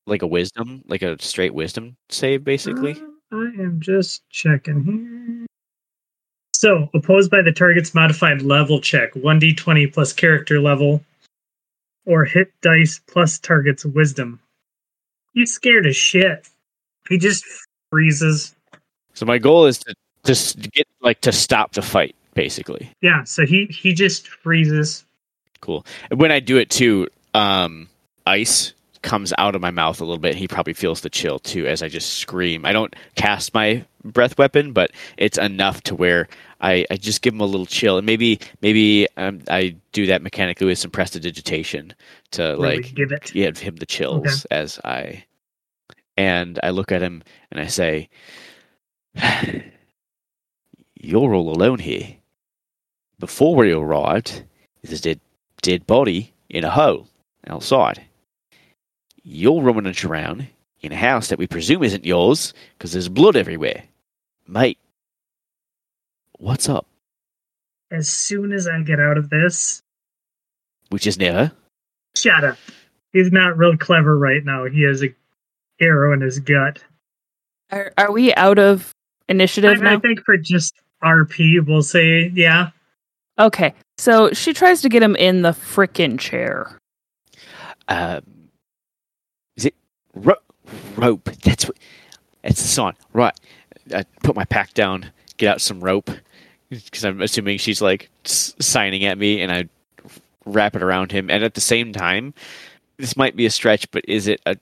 like a wisdom, like a straight wisdom save basically? Uh, I am just checking here. So, opposed by the target's modified level check, 1d20 plus character level, or hit dice plus target's wisdom. He's scared as shit. He just freezes. So my goal is to just get like to stop the fight basically. Yeah, so he he just freezes. Cool. And when I do it too, um ice comes out of my mouth a little bit. He probably feels the chill too as I just scream. I don't cast my breath weapon, but it's enough to where I, I just give him a little chill, and maybe maybe um, I do that mechanically with some prestidigitation to Really like give it. give him the chills as I and I look at him and I say, "You're all alone here. Before we arrived, there's a dead dead body in a hole outside. You're rummaging around in a house that we presume isn't yours because there's blood everywhere, mate. What's up? As soon as I get out of this, Which is never. shut up. He's not real clever right now. He has a arrow in his gut. Are, are we out of initiative I, I think for just RP, we'll say, yeah. Okay. So she tries to get him in the frickin' chair. Um, is it ro- rope? That's what. It's the song, right? I put my pack down, get out some rope, because I'm assuming she's like signing at me, and I wrap it around him. And at the same time, this might be a stretch, but is it a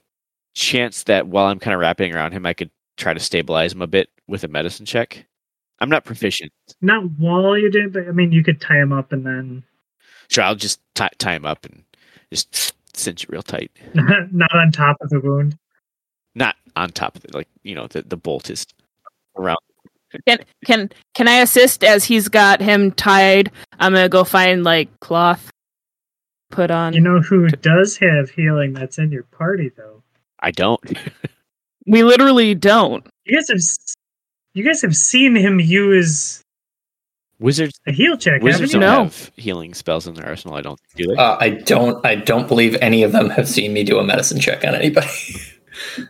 chance that while I'm kind of wrapping around him, I could try to stabilize him a bit with a medicine check? I'm not proficient. Not while you did, but I mean, you could tie him up and then Sure, I'll just tie, tie him up and just cinch it real tight. not on top of the wound. Not on top of it, like you know, the the bolt is around. Can can can I assist as he's got him tied? I'm gonna go find like cloth. Put on. You know who does have healing that's in your party, though? I don't. we literally don't. You guys have s- you guys have seen him use Wizards a heal check, wizards don't you? No. have healing spells in their arsenal. I don't do they? Uh, I don't. I don't believe any of them have seen me do a medicine check on anybody.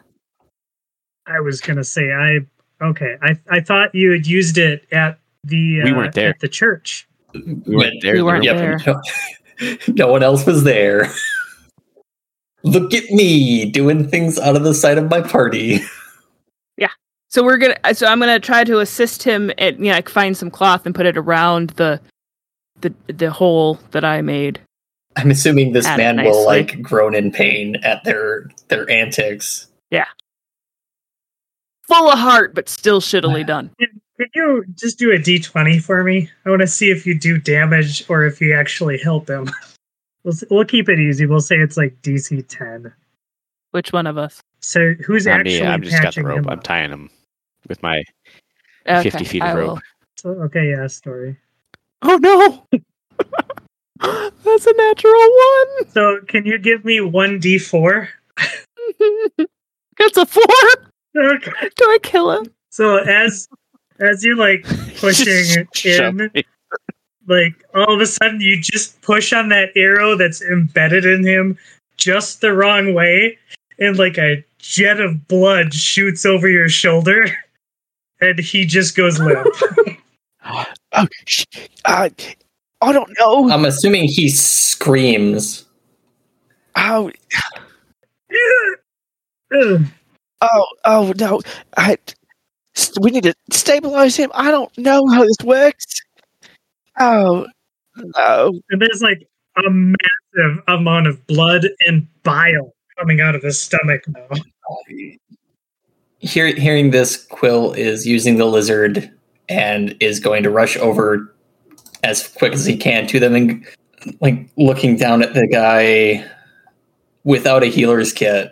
I was gonna say I okay. I I thought you had used it at the uh, We weren't there. at the church. we weren't there. we weren't room. there. No, no one else was there. Look at me doing things out of the sight of my party. So we're gonna. Uh, so I'm gonna try to assist him at you know like find some cloth and put it around the the the hole that I made. I'm assuming this Add it man will like groan in pain at their their antics. Yeah. Full of heart, but still shittily done. Can, can you just do a d20 for me? I want to see if you do damage or if you actually help him. We'll we'll keep it easy. We'll say it's like DC ten. Which one of us? So who's Not actually me. I'm just got the patching rope. him I'm tying him with my Okay, 50 feet of I rope. So, okay, yeah, story. Oh no! That's a natural one. So can you give me one d four? That's a four. Okay. Do I kill him? So as as you're like pushing Shove in, like all of a sudden you just push on that arrow that's embedded in him just the wrong way, and like a jet of blood shoots over your shoulder, and he just goes limp. Oh, sh- uh, I don't know. I'm assuming he screams. Oh, oh, oh no! I, s- we need to stabilize him. I don't know how this works. Oh no! and there's like a massive amount of blood and bile coming out of his stomach now. Hear, hearing this, Quill is using the lizard and is going to rush over as quick as he can to them and like looking down at the guy without a healer's kit.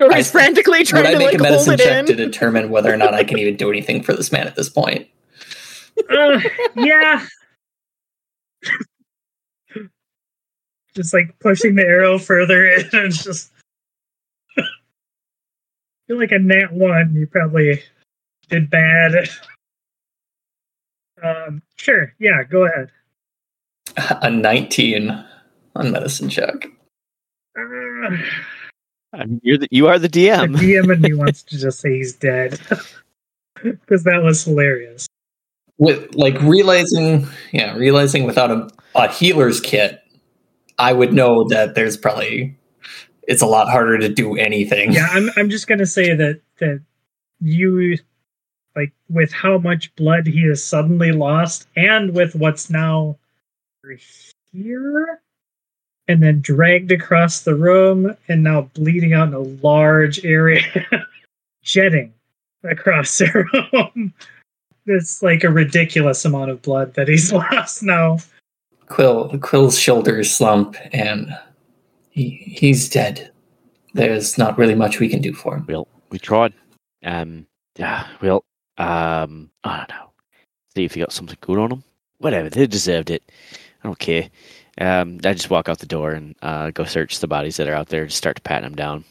Or I- he's frantically Would trying I to make like a medicine check in. to determine whether or not I can even do anything for this man at this point? Uh, yeah. just like pushing the arrow further in and just feel like a nat one you probably did bad um sure yeah go ahead A 19 on medicine check. uh, I mean, you're the, you are the the DM. and in me wants to just say he's dead because that was hilarious With like realizing, yeah, realizing without a, a healer's kit, I would know that there's probably it's a lot harder to do anything. yeah i'm i'm just gonna say that that you like with how much blood he has suddenly lost and with what's now here and then dragged across the room and now bleeding out in a large area jetting across the room it's like a ridiculous amount of blood that he's lost now Quill Quill's shoulders slump and he he's dead. There's not really much we can do for him. Well, we tried. Um, yeah. Well, um, I don't know. See if you got something good on them. Whatever. They deserved it. I don't care. Um, I just walk out the door and uh, go search the bodies that are out there. Just start to pat them down.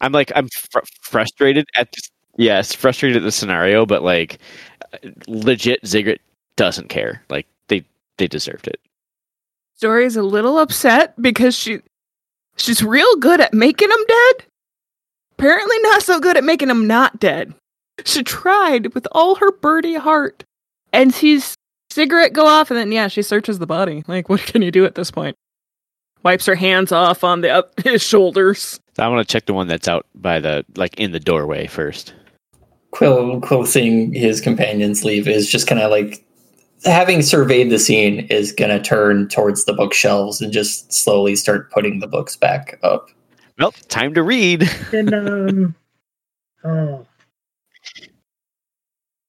I'm like I'm fr- frustrated at this. Yes, frustrated at the scenario, but like legit, Ziggurat doesn't care. Like they they deserved it. Story's a little upset because she she's real good at making him dead. Apparently not so good at making him not dead. She tried with all her birdie heart and sees Ziggurat go off and then yeah, she searches the body. Like what can you do at this point? Wipes her hands off on the up his shoulders. So I want to check the one that's out by the like in the doorway first. Quill Quill seeing his companions leave is just kind of like having surveyed the scene is gonna turn towards the bookshelves and just slowly start putting the books back up. Well, time to read. And um, oh,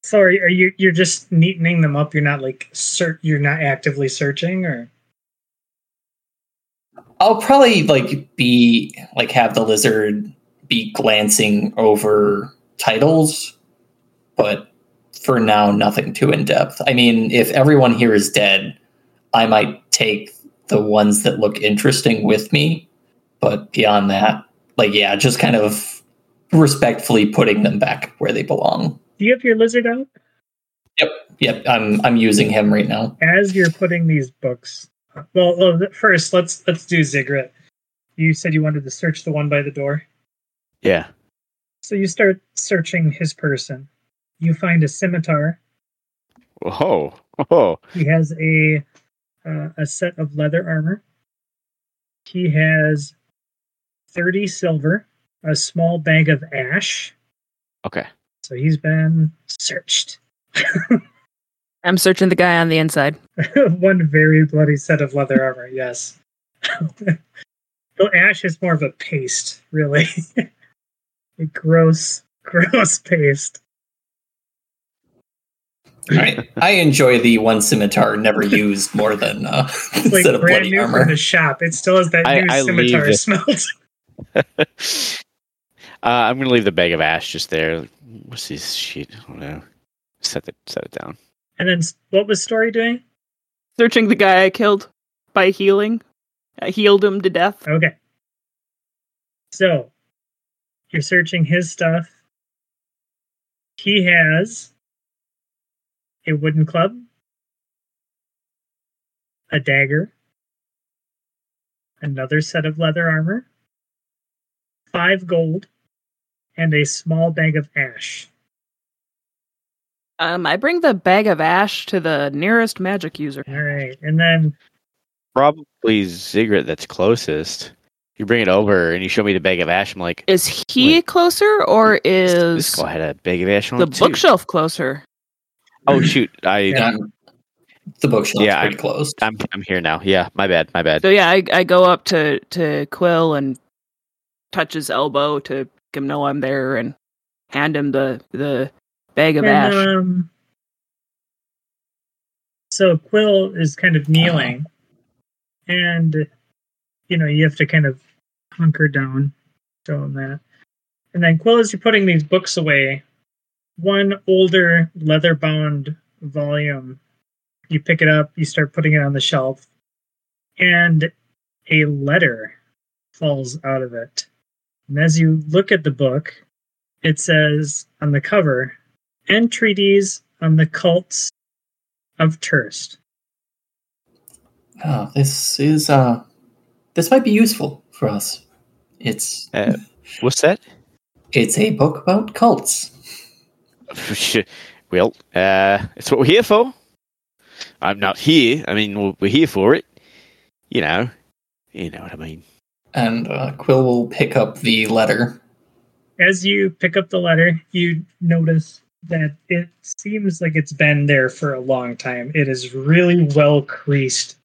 sorry. Are you you're just neatening them up? You're not like ser- You're not actively searching, or I'll probably like be like have the lizard be glancing over titles, but for now, nothing too in depth. I mean, if everyone here is dead, I might take the ones that look interesting with me, but beyond that, like yeah, just kind of respectfully putting them back where they belong. do you have your lizard out Yep, yep. I'm I'm using him right now. as you're putting these books? Well, well first let's let's do Ziggurat. You said you wanted to search the one by the door, Yeah. so you start searching his person. You find a scimitar. Whoa. Oh. He has a uh, a set of leather armor. He has thirty silver, a small bag of ash. Okay. So he's been searched. I'm searching the guy on the inside. One very bloody set of leather armor. Yes. the ash is more of a paste, really. a gross, gross paste. I, I enjoy the one scimitar never used more than uh, It's like instead of brand bloody new armor. from the shop. It still has that I- new I scimitar leave- smell. uh, I'm gonna leave the bag of ash just there. What's this shit? I don't know. Set it set it down. and then s- what was Story doing? Searching the guy I killed by healing. I healed him to death. Okay. So you're searching his stuff. He has a wooden club, a dagger, another set of leather armor, five gold, and a small bag of ash. Um, I bring the bag of ash to the nearest magic user. All right. And then Probably Ziggurat that's closest. You bring it over and you show me the bag of ash. I'm like, Is he Wait. closer or is this guy had a bag of ash on the it too. bookshelf closer? Oh shoot! I Yeah. The bookshelf Yeah, pretty I'm- closed. I'm I'm here now. Yeah, my bad. My bad. So yeah, I, I go up to, to Quill and touch his elbow to let him know I'm there and hand him the the bag of And, ash. um, so Quill is kind of kneeling, and you know you have to kind of hunker down, show him that. And then Quill, as you're putting these books away, one older leather-bound volume, you pick it up, you start putting it on the shelf, and a letter falls out of it. And as you look at the book, it says on the cover, Entreaties on the Cults of Turst. Oh, this is uh, this might be useful for us. It's Uh, what's that? it's a book about cults. well, uh, it's what we're here for. I'm not here. I mean, we're- we're here for it. You know, you know what I mean. And uh, Quill will pick up the letter. As you pick up the letter, you notice that it seems like it's been there for a long time. It is really well creased,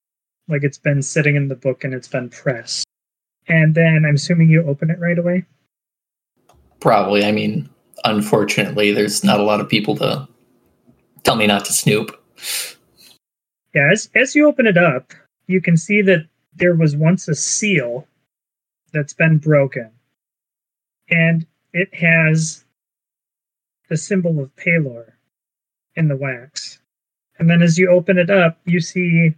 like it's been sitting in the book and it's been pressed. And then I'm assuming you open it right away. Probably. I mean, unfortunately, there's not a lot of people to tell me not to snoop. Yeah, as, as you open it up, you can see that there was once a seal that's been broken. And it has the symbol of Palor in the wax. And then as you open it up, you see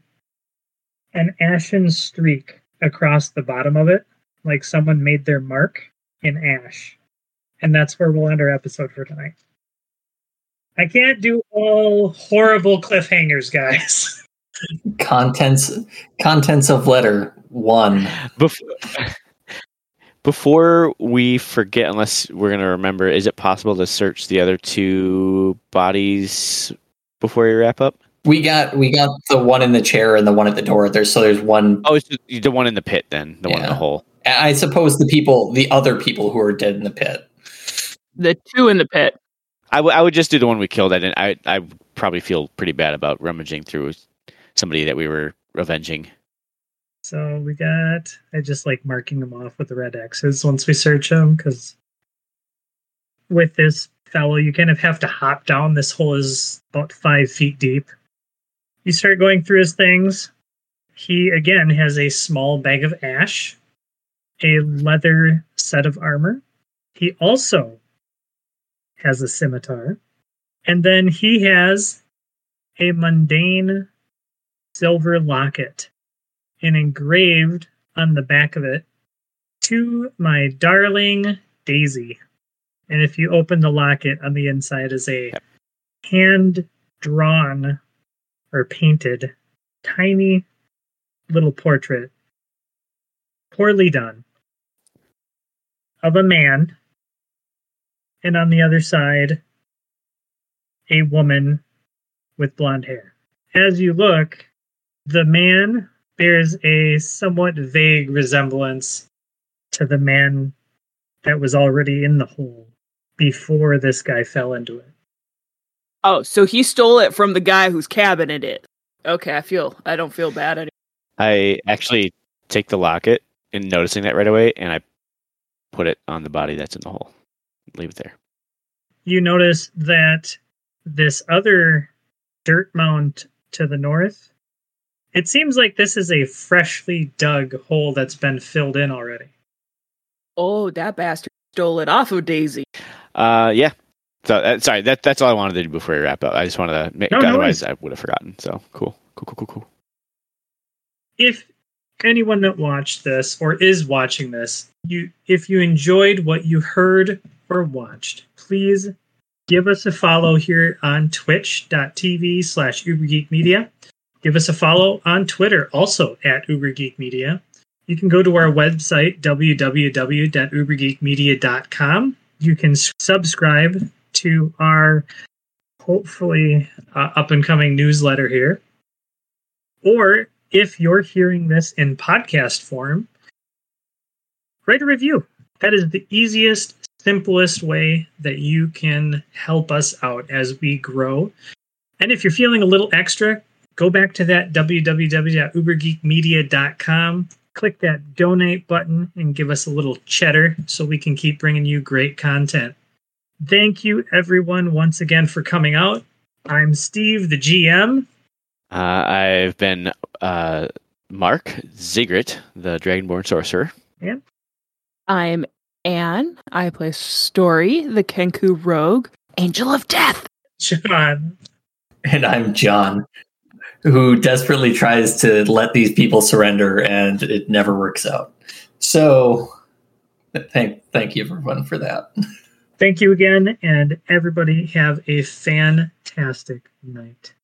an ashen streak across the bottom of it, like someone made their mark in ash. And that's where we'll end our episode for tonight. I can't do all horrible cliffhangers, guys. Contents contents of letter one. Before, before we forget, unless we're gonna remember, is it possible to search the other two bodies before you wrap up? We got we got the one in the chair and the one at the door. There's so there's one. Oh, it's just the one in the pit, then the one in the hole. I suppose the people, the other people who are dead in the pit. The two in the pit. I, w- I would just do the one we killed. I didn't. I I would probably feel pretty bad about rummaging through somebody that we were avenging. So we got, I just like marking them off with the red X's once we search them because with this fellow, you kind of have to hop down. This hole is about five feet deep. You start going through his things. He again has a small bag of ash, a leather set of armor. He also has a scimitar. And then he has a mundane silver locket and engraved on the back of it to my darling Daisy. And if you open the locket on the inside is a Yep. hand drawn or painted tiny little portrait, poorly done, of a man. And on the other side, a woman with blonde hair. As you look, the man bears a somewhat vague resemblance to the man that was already in the hole before this guy fell into it. Oh, so he stole it from the guy whose cabin it is. Okay, I feel I don't feel bad anymore. I actually take the locket and noticing that right away, and I put it on the body that's in the hole. Leave it there. You notice that this other dirt mound to the north. It seems like this is a freshly dug hole that's been filled in already. Oh, that bastard stole it off of Daisy. Uh, yeah. So uh, sorry, that that's all I wanted to do before we wrap up. I just wanted to make. No, no otherwise, worries. I would have forgotten. So cool, cool, cool, cool, cool. if anyone that watched this or is watching this, you if you enjoyed what you heard or watched, please give us a follow here on twitch.tv slash ubergeekmedia. Give us a follow on Twitter, also at ubergeekmedia. You can go to our website, www.ubergeekmedia.com. You can subscribe to our hopefully uh, up and coming newsletter here. Or if you're hearing this in podcast form, write a review. That is the easiest, simplest way that you can help us out as we grow. And if you're feeling a little extra, go back to that www.ubergeekmedia.com, click that donate button, and give us a little cheddar so we can keep bringing you great content. Thank you, everyone, once again for coming out. I'm Steve, the GM. Uh, I've been uh, Mark Ziggurat, the Dragonborn sorcerer. Yeah. I'm Anne. I play Story, the Kenku Rogue, Angel of Death. John. And I'm John, who desperately tries to let these people surrender, and it never works out. So, thank thank you everyone for that. Thank you again, and everybody have a fantastic night.